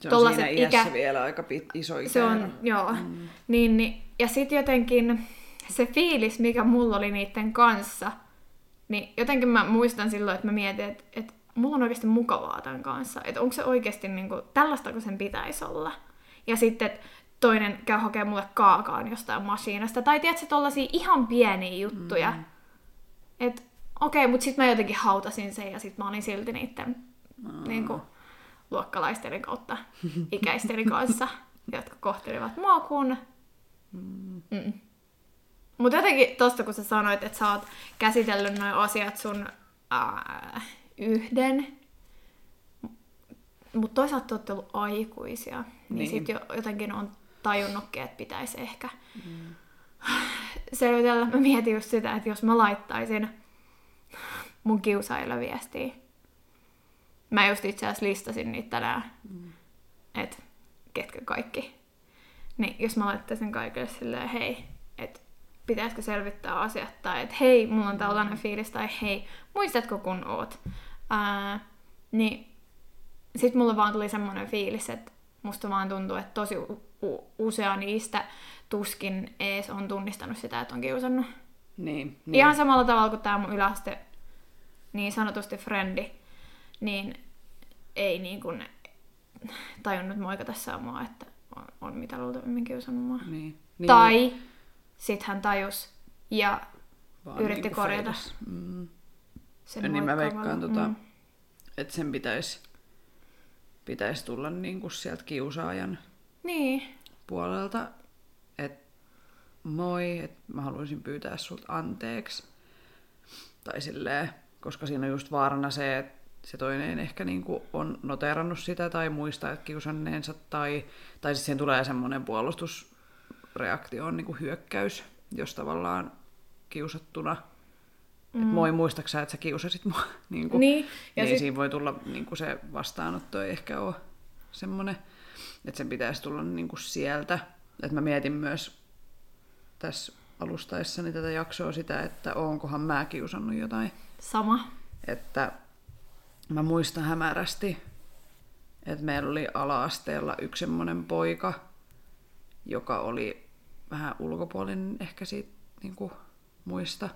Se on siinä ikä- vielä aika pit, iso ikä. se on, joo. Mm. Niin, niin, ja sitten jotenkin se fiilis, mikä mulla oli niiden kanssa, niin jotenkin mä muistan silloin, että mä mietin, että, että mulla on oikeasti mukavaa tämän kanssa. Että onko se oikeasti niin kuin, tällaista kuin sen pitäisi olla. Ja sitten että toinen käy hakemaan mulle kaakaan jostain masiinasta. Tai tiedätkö, tollasia ihan pieniä juttuja. Mm. Että okei, okay, mutta sitten mä jotenkin hautasin sen ja sitten mä olin silti niiden mm. niin kuin, luokkalaisteni kautta ikäisteni kanssa, jotka kohtelivat mua kun... Mm. Mutta jotenkin tosta, kun sä sanoit, että sä oot käsitellyt noin asiat sun ää, yhden, mutta toisaalta te olette ollut aikuisia, niin, Niin. niin. sit jo, jotenkin on tajunnutkin, että pitäisi ehkä mm. <sighs> selvitellä. Mä mietin just sitä, että jos mä laittaisin mun kiusaajille viestiä, Mä just itse asiassa listasin niitä tänään, mm. että ketkä kaikki. Niin jos mä laittaisin kaikille silleen, hei, pitäisikö selvittää asiat, tai että hei, mulla on tällainen fiilis, tai hei, muistatko kun oot? Ää, niin sit mulla vaan tuli semmoinen fiilis, että musta vaan tuntuu, että tosi u- usea niistä tuskin ees on tunnistanut sitä, että on kiusannut. Niin, Niin. Ihan samalla tavalla kuin tämä mun yläaste niin sanotusti frendi, niin ei niin kuin tajunnut moikata mua, että on, on mitä luultavimmin kiusannut mua. Niin. niin. Tai sit hän tajus ja Vaan yritti niinku korjata feidas. Mm. sen Niin mä veikkaan, tota, Mm. että sen pitäisi pitäis tulla niinku sieltä kiusaajan Niin, puolelta, että moi, että mä haluaisin pyytää sulta anteeksi. Tai silleen, koska siinä on just vaarana se, että se toinen ehkä niinku on noterannut sitä tai muistaa kiusanneensa, tai, tai sitten siihen tulee semmoinen puolustusreaktio, niinku hyökkäys, jos tavallaan kiusattuna, mm. että moi, muistatko sä, että sä kiusasit mua? <laughs> niin kuin, Niin, ja niin sit- siinä voi tulla niin kuin se vastaanotto ei ehkä ole semmoinen, että sen pitäisi tulla niin kuin sieltä. Että mä mietin myös tässä alustaessani tätä jaksoa sitä, että onkohan mä kiusannut jotain. sama. Että mä muistan hämärästi, että meillä oli ala-asteella yksi semmoinen poika, joka oli vähän ulkopuolinen ehkä siitä niin kuin, muista.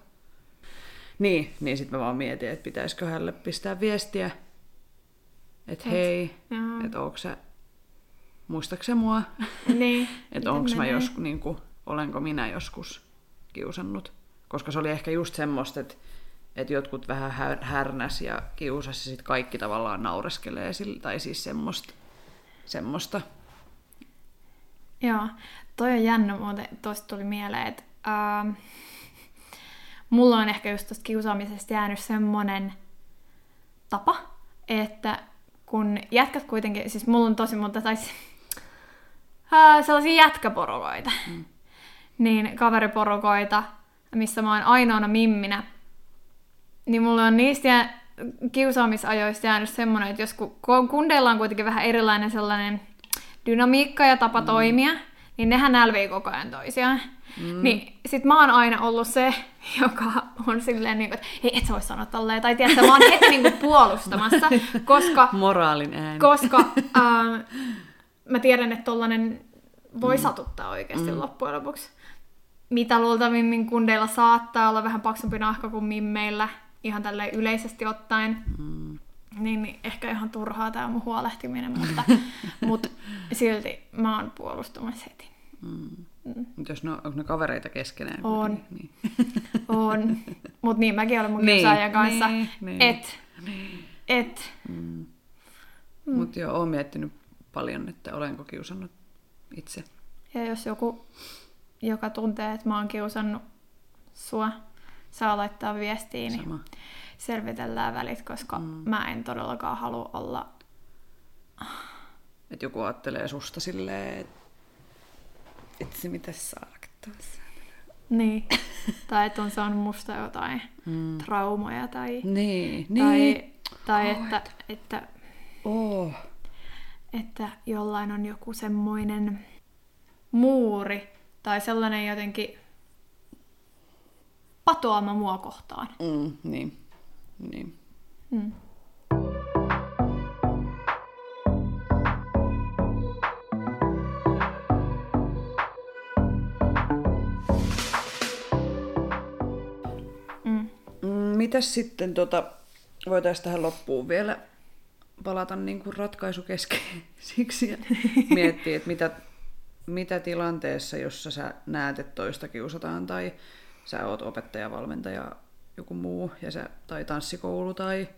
Niin, niin sitten mä vaan mietin, että pitäisikö hänelle pistää viestiä, että Et, hei, että onko se, muistatko se mua? <laughs> Niin. <laughs> että onko mä joskus, niin kuin, olenko minä joskus kiusannut. Koska se oli ehkä just semmoista, että, että jotkut vähän här- härnäs ja kiusas ja sitten kaikki tavallaan naureskelee sillä, tai siis semmoista. semmoista. Joo, toi on jännä muuten, tosta tuli mieleen, että ähm, mulla on ehkä just tosta kiusaamisesta jäänyt semmonen tapa, että kun jätkät kuitenkin, siis mulla on tosi monta tai äh, sellaisia jätkäporukoita, mm. niin kaveriporukoita, missä mä oon ainoana mimminä, niin mulla on niistä jää, kiusaamisajoista jäänyt semmoinen, että jos ku- kun kundeilla on kuitenkin vähän erilainen sellainen dynamiikka ja tapa mm. toimia, niin nehän nälvii koko ajan toisiaan. Mm. Niin sit mä oon aina ollut se, joka on silleen niinku, että hei, et sä voi sanoa tolleen, tai tiedätkö, mä oon heti niinku puolustamassa, koska <laughs> Moraalin ääni. koska <laughs> äh, mä tiedän, että tollanen voi mm. satuttaa oikeasti mm. loppujen lopuksi. Mitä luultavimmin kundeilla saattaa olla vähän paksumpi nahka kuin mimmeillä, ihan tälleen yleisesti ottaen. Mm. niin, niin ehkä ihan turhaa tämä mun huolehtiminen, mutta <laughs> mut silti mä oon puolustamassa heti. Mm. Mut jos ne on, onko ne kavereita keskenään? On. Niin. <laughs> On. Mutta niin mäkin olen mun Niin, kiusaajan kanssa. niin, niin. Et. Et. Mm. Mutta joo, oon miettinyt paljon, että olenko kiusannut itse. Ja jos joku, joka tuntee, että mä oon kiusannut sua, saa laittaa viestiä, niin Sama. selvitellään välit, koska mm. mä en todellakaan halua olla... Että joku ajattelee susta silleen, että vitsi, mitä sä olet taas. Niin. <laughs> tai että on saanut musta jotain Mm. traumoja tai... Niin, Tai, niin. tai että, että, Oh. että jollain on joku semmoinen muuri tai sellainen jotenkin patoama mua kohtaan. Mm, niin. niin. Mm. Mitäs sitten tota, voitaisiin tähän loppuun vielä palata niin kuin ratkaisukeskeisiksi <laughs> ja miettiä, että mitä, mitä tilanteessa, jossa sä näet, että toista kiusataan tai sä oot opettaja, valmentaja, joku muu, ja sä, tai tanssikoulu tai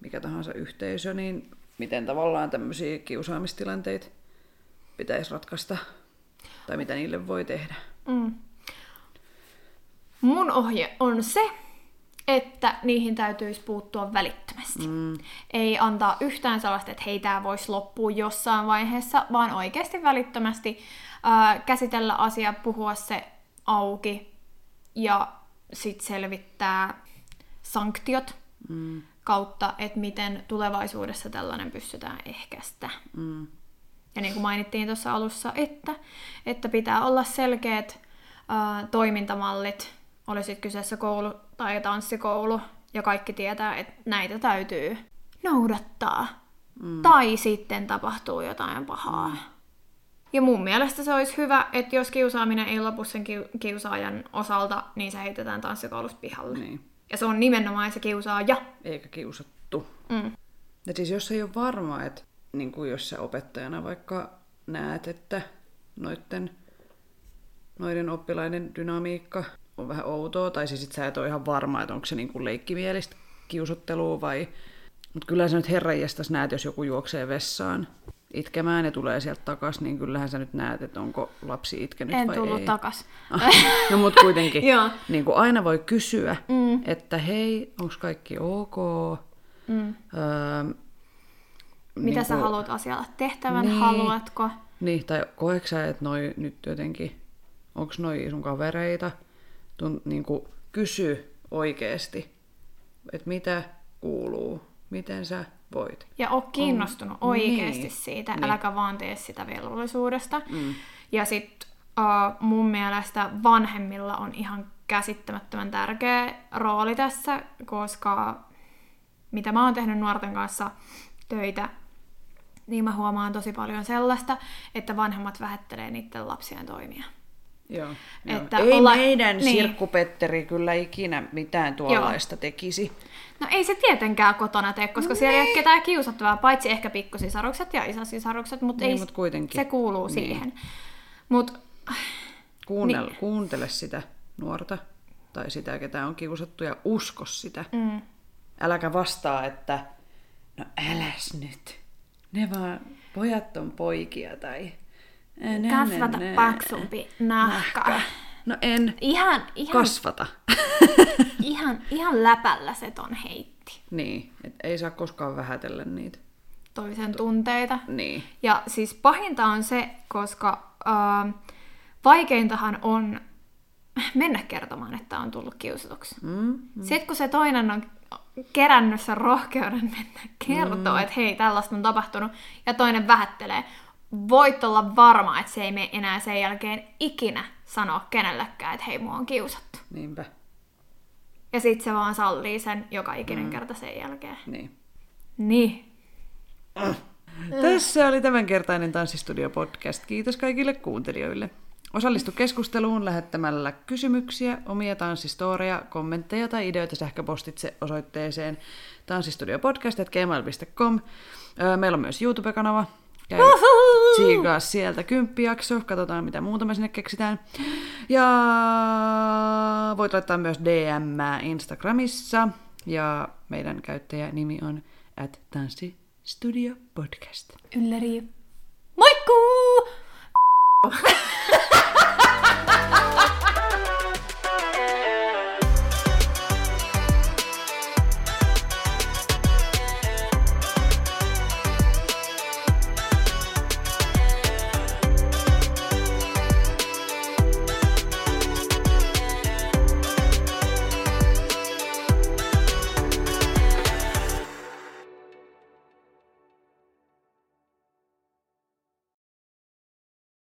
mikä tahansa yhteisö, niin miten tavallaan tämmöisiä kiusaamistilanteita pitäisi ratkaista tai mitä niille voi tehdä. Mm. Mun ohje on se, että niihin täytyisi puuttua välittömästi. Mm, Ei antaa yhtään sellaista, että hei, tämä voisi loppua jossain vaiheessa, vaan oikeasti välittömästi ää, käsitellä asia, puhua se auki ja sitten selvittää sanktiot mm, kautta, että miten tulevaisuudessa tällainen pystytään ehkäistä. mm, Ja niin kuin mainittiin tuossa alussa, että, että pitää olla selkeät ää, toimintamallit, oli sitten kyseessä koulu tai tanssikoulu, ja kaikki tietää, että näitä täytyy noudattaa. Mm. Tai sitten tapahtuu jotain pahaa. Ja mun mielestä se olisi hyvä, että jos kiusaaminen ei lopu sen kiu- kiusaajan osalta, niin se heitetään tanssikoulusta pihalle. niin. Ja se on nimenomaan se kiusaaja. Eikä kiusattu. Mm. Ja siis jos ei ole varma, että niin kuin jos sä opettajana vaikka näet, että noiden, noiden oppilaiden dynamiikka on vähän outoa, tai siis sä et ole ihan varma, että onko se niin kuin leikkimielistä kiusottelua vai... Mutta kyllä sä nyt herranjestas näet, jos joku juoksee vessaan itkemään ja tulee sieltä takas, niin kyllähän sä nyt näet, että onko lapsi itkenyt En vai tullut ei. takas. no mutta kuitenkin, <laughs> Joo. niin kuin aina voi kysyä, Mm. että hei, onko kaikki ok? Mm. Öö, Mitä sä niinku- haluat asialle tehtävän? Niin. Haluatko? Niin, tai koetko sä, että noi nyt jotenkin, onko noi sun kavereita? Tun, niin kuin, kysy oikeasti, että mitä kuuluu, miten sä voit. Ja oo kiinnostunut oikeasti Niin. siitä, Niin. äläkä vaan tee sitä velvollisuudesta. Mm. Ja sit uh, mun mielestä vanhemmilla on ihan käsittämättömän tärkeä rooli tässä, koska mitä mä oon tehnyt nuorten kanssa töitä, niin mä huomaan tosi paljon sellaista, että vanhemmat vähättelee niiden lapsien toimia. Joo, Että Ei olla- meidän niin. sirkkupetteri kyllä ikinä mitään tuollaista tekisi. No ei se tietenkään kotona tee, koska siellä ei ole ketään kiusattavaa, paitsi ehkä pikkusisarukset ja isäsisarukset, mutta Niin, ei, mut kuitenkin. se kuuluu Niin. siihen. Mutta Kuunnel, Niin. Kuuntele sitä nuorta tai sitä, ketä on kiusattu ja usko sitä. mm, Äläkä vastaa, että no äläs nyt. Ne vaan, pojat on poikia tai... Nä, kasvata nä, paksumpi nahka. No en Ihan, ihan, kasvata. <laughs> ihan, ihan läpällä se ton heitti. niin, et ei saa koskaan vähätellä niitä. Toisen tunteita. Niin. Ja siis pahinta on se, koska äh, vaikeintahan on mennä kertomaan, että on tullut kiusatuksi. Mm, Sitten kun se toinen on kerännyt sen rohkeuden mennä kertoo, mm. että hei, tällaista on tapahtunut, ja toinen vähättelee, voit olla varma, että se ei mene enää sen jälkeen ikinä sanoa kenellekään, että hei, mua on kiusattu. niinpä. Ja sitten se vaan sallii sen joka ikinen mm. kerta sen jälkeen. Niin. Niin. Tässä oli tämänkertainen Tanssistudio podcast. Kiitos kaikille kuuntelijoille. Osallistu keskusteluun lähettämällä kysymyksiä, omia tanssistoreja, kommentteja tai ideoita sähköpostitse osoitteeseen tanssistudiopodcast.gmail.com. Öö, Meillä on myös YouTube-kanava. Käy tsiigaa sieltä kymppijakso. Katsotaan, mitä muuta me sinne keksitään. Ja voit laittaa myös DM Instagramissa. Ja meidän käyttäjänimi on at Tanssistudio Podcast. Ylläri. Moikkuu! <laughs>